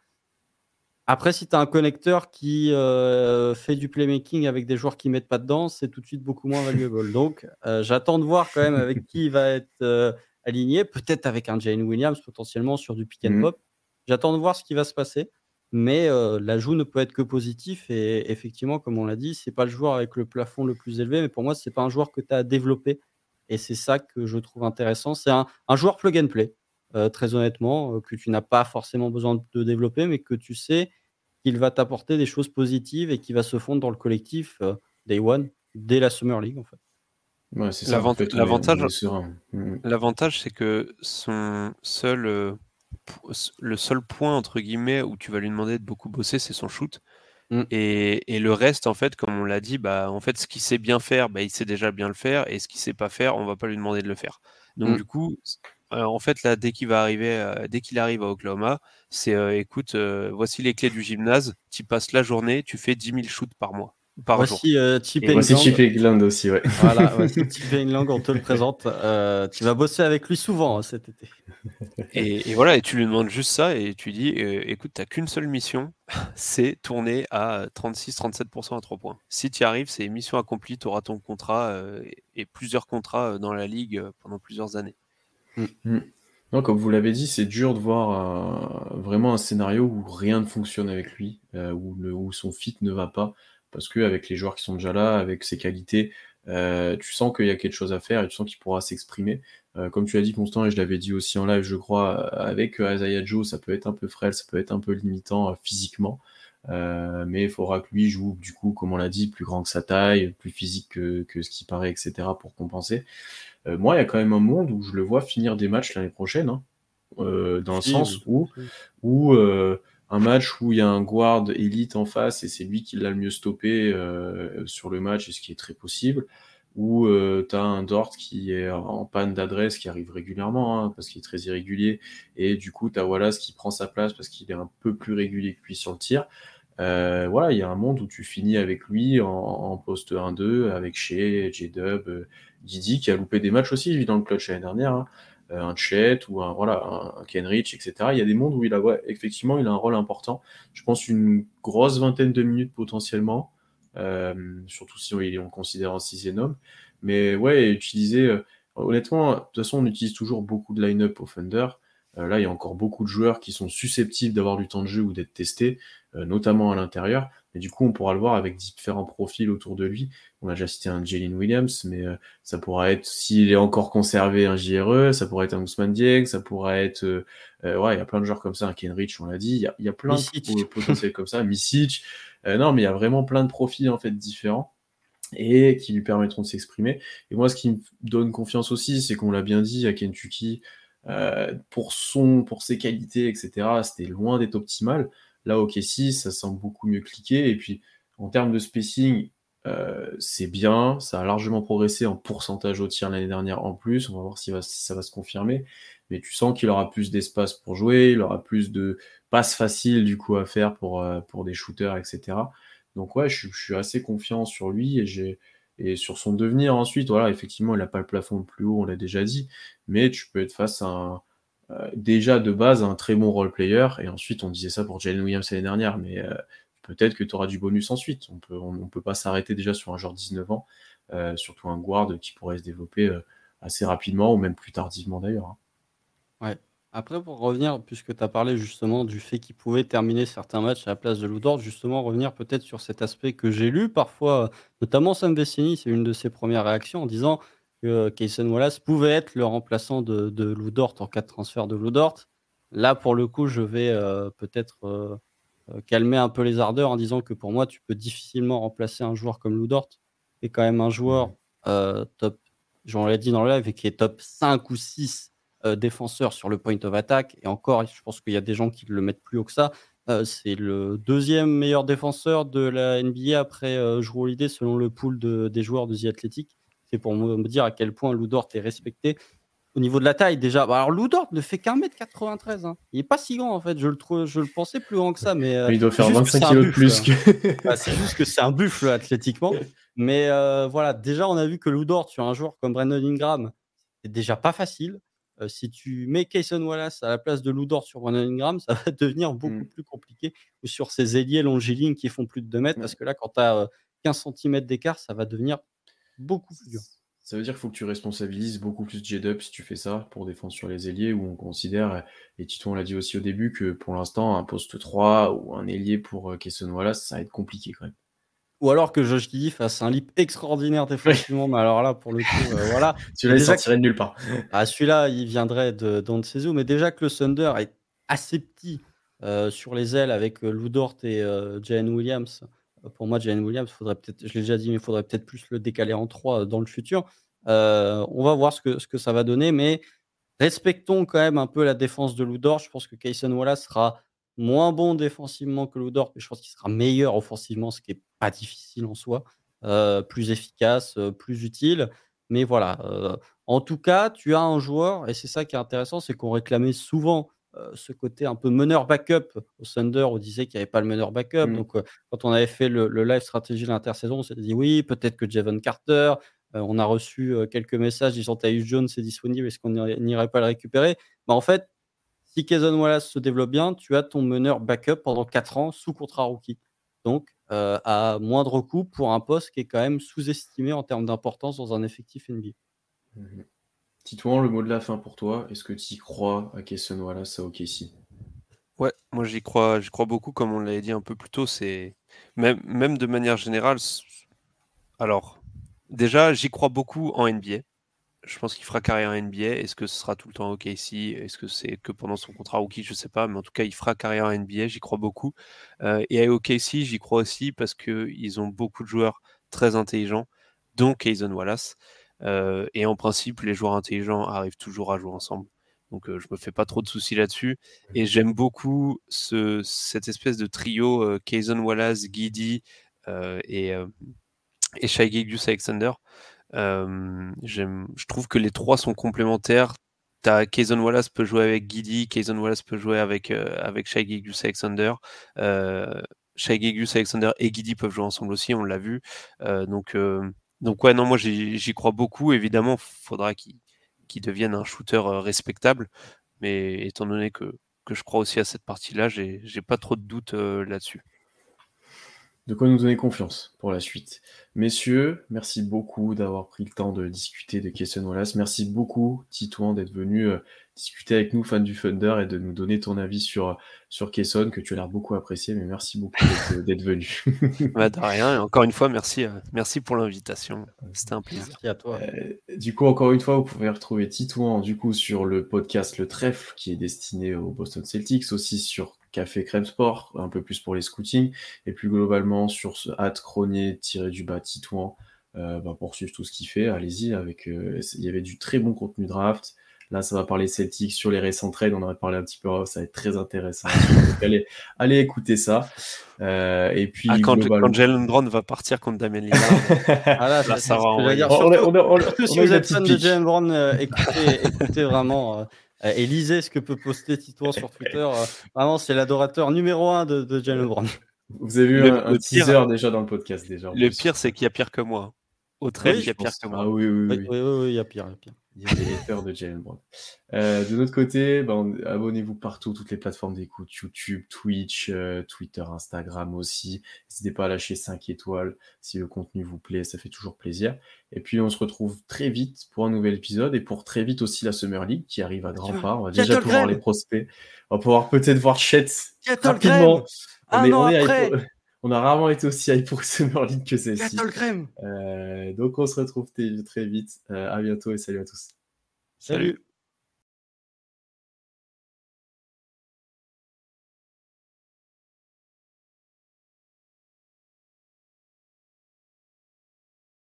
Après, si tu as un connecteur qui euh, fait du playmaking avec des joueurs qui ne mettent pas dedans, c'est tout de suite beaucoup moins valuable. Donc, euh, j'attends de voir quand même avec qui il va être euh, aligné. Peut-être avec un Jane Williams, potentiellement sur du pick and pop. Mmh. J'attends de voir ce qui va se passer. Mais l'ajout ne peut être que positif. Et effectivement, comme on l'a dit, c'est pas le joueur avec le plafond le plus élevé. Mais pour moi, c'est pas un joueur que tu as à développer. Et c'est ça que je trouve intéressant. C'est un, un, joueur plug and play. Euh, très honnêtement, euh, que tu n'as pas forcément besoin de développer, mais que tu sais qu'il va t'apporter des choses positives et qui va se fondre dans le collectif euh, Day One, dès la Summer League en fait. Ouais. L'avantage, l'avantage, c'est que son seul, euh, le seul point entre guillemets où tu vas lui demander de beaucoup bosser, c'est son shoot. Mm. Et, et, le reste, en fait, comme on l'a dit, bah, en fait, ce qu'il sait bien faire, bah, il sait déjà bien le faire, et ce qu'il sait pas faire, on va pas lui demander de le faire. Donc mm. du coup, en fait, là, dès qu'il va arriver, euh, dès qu'il arrive à Oklahoma, c'est euh, écoute, voici les clés du gymnase, tu passes la journée, tu fais 10 000 shoots par mois. Par voici. Chip et voici Chip England aussi, ouais. Voilà, voici Chip England, on te le présente. tu vas bosser avec lui souvent hein, cet été. Et, et, voilà, et tu lui demandes juste ça, et tu dis écoute, tu n'as qu'une seule mission, c'est tourner à 36-37% à 3 points. Si tu y arrives, c'est mission accomplie, tu auras ton contrat et plusieurs contrats dans la ligue pendant plusieurs années. Mmh. Non, comme vous l'avez dit, c'est dur de voir euh, vraiment un scénario où rien ne fonctionne avec lui, euh, où, son fit ne va pas, parce qu'avec les joueurs qui sont déjà là, avec ses qualités, euh, tu sens qu'il y a quelque chose à faire et tu sens qu'il pourra s'exprimer. Comme tu l'as dit, Constant, et je l'avais dit aussi en live, je crois, avec Isaiah Joe, ça peut être un peu frêle, ça peut être un peu limitant physiquement. mais il faudra que lui joue, du coup, comme on l'a dit, plus grand que sa taille, plus physique que, que ce qui paraît, etc., pour compenser. Euh, moi, il y a quand même un monde où je le vois finir des matchs l'année prochaine, hein, euh, dans le sens oui. où, où euh, un match où il y a un guard élite en face et c'est lui qui l'a le mieux stoppé sur le match, et ce qui est très possible, où tu as un Dort qui est en panne d'adresse, qui arrive régulièrement, hein, parce qu'il est très irrégulier, et du coup, tu as Wallace qui prend sa place parce qu'il est un peu plus régulier que lui sur le tir. Euh, voilà, il y a un monde où tu finis avec lui en, en poste 1-2, avec Shea, J-Dub, euh, Didi qui a loupé des matchs aussi, lui, dans le clutch l'année dernière, hein. euh, un Chet ou un, voilà, un Kenrich, etc. Il y a des mondes où il a, ouais, effectivement, il a un rôle important. Je pense une grosse vingtaine de minutes potentiellement, surtout si on, on considère un sixième homme. Mais ouais, utiliser, honnêtement, de toute façon, on utilise toujours beaucoup de line-up au Thunder. Là, il y a encore beaucoup de joueurs qui sont susceptibles d'avoir du temps de jeu ou d'être testés, notamment à l'intérieur. Mais du coup, on pourra le voir avec différents profils autour de lui. On a déjà cité un Jalen Williams, mais euh, ça pourra être, s'il est encore conservé, un JRE, ça pourrait être un Ousmane Dieng, ça pourrait être... Euh, ouais, il y a plein de joueurs comme ça, un Kenrich, on l'a dit. Il y a, il y a plein Misic. de potentiels comme ça. Misic. non, mais il y a vraiment plein de profils en fait différents et qui lui permettront de s'exprimer. Et moi, ce qui me donne confiance aussi, c'est qu'on l'a bien dit à Kentucky, euh, pour son, pour ses qualités, etc. C'était loin d'être optimal. Là, au KC, ça semble beaucoup mieux cliquer. Et puis, en termes de spacing, euh, c'est bien. Ça a largement progressé en pourcentage au tir l'année dernière en plus. On va voir si, ça va se confirmer. Mais tu sens qu'il aura plus d'espace pour jouer. Il aura plus de passes faciles du coup à faire pour, euh, pour des shooters, etc. Donc ouais, je, suis assez confiant sur lui et et sur son devenir ensuite. Voilà, effectivement, il n'a pas le plafond le plus haut, on l'a déjà dit, mais tu peux être face à un, déjà de base un très bon role player et ensuite on disait ça pour Jalen Williams l'année dernière, mais euh, peut-être que tu auras du bonus ensuite. On peut, on, peut pas s'arrêter déjà sur un genre 19 ans, euh, surtout un guard qui pourrait se développer assez rapidement ou même plus tardivement d'ailleurs. Hein. Ouais. Après, pour revenir, puisque tu as parlé justement du fait qu'il pouvait terminer certains matchs à la place de Ludort, justement revenir peut-être sur cet aspect que j'ai lu parfois, notamment Sam Vecini, c'est une de ses premières réactions en disant que Kayson Wallace pouvait être le remplaçant de, de Ludort en cas de transfert de Ludort. Là, pour le coup, je vais euh, peut-être euh, euh, calmer un peu les ardeurs en disant que pour moi, tu peux difficilement remplacer un joueur comme Ludort, qui est quand même un joueur top, j'en l'ai dit dans le live, et qui est top 5 ou 6 euh, défenseur sur le point of attack. Et encore, je pense qu'il y a des gens qui le mettent plus haut que ça. Euh, c'est le deuxième meilleur défenseur de la NBA après euh, Holiday selon le pool de, des joueurs de The Athletic. C'est pour me dire à quel point Lou Dort est respecté. Au niveau de la taille, déjà, bah, alors Lou Dort ne fait qu'un mètre 93. Hein. Il est pas si grand en fait. Je le, trouve, je le pensais plus grand que ça, mais il doit faire 25 kilos de plus. Que... Bah, c'est juste que c'est un buffle athlétiquement. Mais voilà, déjà, on a vu que Lou Dort sur un joueur comme Brandon Ingram, c'est déjà pas facile. Euh, si tu mets Kayson Wallace à la place de Ludor sur Brandon Ingram, ça va devenir beaucoup mmh. plus compliqué. Ou sur ces ailiers longiligne qui font plus de 2 mètres, parce que là, quand tu as 15 cm d'écart, ça va devenir beaucoup plus dur. Ça veut dire qu'il faut que tu responsabilises beaucoup plus J-Dub si tu fais ça pour défendre sur les ailiers, où on considère, et Tito on l'a dit aussi au début, que pour l'instant, un poste 3 ou un ailier pour Kayson Wallace, ça va être compliqué quand même. Ou alors que Josh Giddy fasse un lip extraordinaire défensivement, mais alors là, pour le coup, euh, voilà. celui-là, il sortirait de nulle part. Ah, celui-là, il viendrait de Don Cezu, mais déjà que le Thunder est assez petit euh, sur les ailes avec euh, Lou Dort et Jane Williams. Pour moi, Jane Williams, faudrait peut-être, je l'ai déjà dit, mais il faudrait peut-être plus le décaler en 3 dans le futur. on va voir ce que, ce que ça va donner, mais respectons quand même un peu la défense de Lou Dort. Je pense que Kayson Wallace sera moins bon défensivement que Ludort, mais je pense qu'il sera meilleur offensivement, ce qui n'est pas difficile en soi, euh, plus efficace, euh, plus utile. Mais voilà, euh, en tout cas, tu as un joueur, et c'est ça qui est intéressant, c'est qu'on réclamait souvent ce côté un peu meneur backup au Thunder, on disait qu'il n'y avait pas le meneur backup. Mmh. Donc, quand on avait fait le, live stratégie de l'intersaison, on s'était dit oui, peut-être que Javon Carter. on a reçu quelques messages disant Tyus Jones est disponible, est-ce qu'on n'irait pas le récupérer? Bah, En fait, si Kazon Wallace se développe bien, tu as ton meneur backup pendant 4 ans sous contrat rookie. Donc, euh, à moindre coût pour un poste qui est quand même sous-estimé en termes d'importance dans un effectif NBA. Mmh. Titouan, le mot de la fin pour toi. Est-ce que tu y crois à Kayson Wallace à OKC Ouais, moi j'y crois, j'y crois beaucoup, comme on l'avait dit un peu plus tôt. C'est même, même de manière générale. Alors, déjà, j'y crois beaucoup en NBA je pense qu'il fera carrière en NBA. Est-ce que ce sera tout le temps OK ici Est-ce que c'est que pendant son contrat rookie? Je ne sais pas. Mais en tout cas, il fera carrière en NBA. J'y crois beaucoup. Euh, et à OKC, j'y crois aussi parce qu'ils ont beaucoup de joueurs très intelligents, dont Kayson Wallace. Euh, et en principe, les joueurs intelligents arrivent toujours à jouer ensemble. Donc, euh, je me fais pas trop de soucis là-dessus. Et j'aime beaucoup ce, cette espèce de trio Kayson Wallace, Giddy et, et Shai Alexander je trouve que les trois sont complémentaires. As Kayson Wallace peut jouer avec Giddy, Kayson Wallace peut jouer avec, euh, avec Shai Alexander. Euh, Shai Alexander et Giddy peuvent jouer ensemble aussi, on l'a vu. Euh, donc, euh, donc, ouais, non, moi j'y crois beaucoup. Évidemment, faudra qu'il devienne un shooter respectable. Mais étant donné que, je crois aussi à cette partie-là, j'ai pas trop de doutes là-dessus de quoi nous donner confiance pour la suite. Messieurs, merci beaucoup d'avoir pris le temps de discuter de Kesson Wallace. Merci beaucoup, Titouan, d'être venu euh, discuter avec nous, fans du Thunder, et de nous donner ton avis sur, sur Kesson, que tu as l'air beaucoup apprécié, mais merci beaucoup d'être venu. bah, de rien, et encore une fois, merci, euh, merci pour l'invitation. C'était un plaisir. Merci à toi. Euh, du coup, encore une fois, vous pouvez retrouver Titouan du coup, sur le podcast Le Trèfle, qui est destiné aux Boston Celtics, aussi sur Café Crème Sport, un peu plus pour les scootings, et plus globalement sur ce hâte cronier tiré du bas Titouan, euh, bah, pour suivre tout ce qu'il fait, allez-y, avec euh, il y avait du très bon contenu draft. Là, ça va parler Celtics sur les récents trades. On aurait parlé un petit peu, ça va être très intéressant. allez, allez écouter ça. Euh, et puis, ah, quand, Jalen Brown va partir contre Damien Lillard, ah là, ça, va. Dire, surtout, si vous êtes fan de Jalen Brown, écoutez, écoutez vraiment euh, et lisez ce que peut poster Tito sur Twitter. Euh, vraiment, c'est l'adorateur numéro un de, de Jalen Brown. Vous avez Le- un, un le pire- teaser déjà dans le podcast déjà. Le plus. pire, c'est qu'il y a pire que moi. Au trade, Oui, il y a pire que moi. Ah oui, oui, Oui, oui. oui, oui, oui, il y a pire, il y a pire. Il y a des haters de Jalen Brown. Euh, de notre côté, ben, abonnez-vous partout, toutes les plateformes d'écoute, YouTube, Twitch, euh, Twitter, Instagram aussi. N'hésitez pas à lâcher 5 étoiles si le contenu vous plaît, ça fait toujours plaisir. Et puis on se retrouve très vite pour un nouvel épisode et pour très vite aussi la Summer League qui arrive à grands pas. On va déjà pouvoir les prospects. On va pouvoir peut-être voir Chet rapidement. On, est- an on est hype après pour- on a rarement été aussi hype pour Summer League que celle-ci. Euh, donc on se retrouve très, très vite. Euh, à bientôt et salut à tous. Salut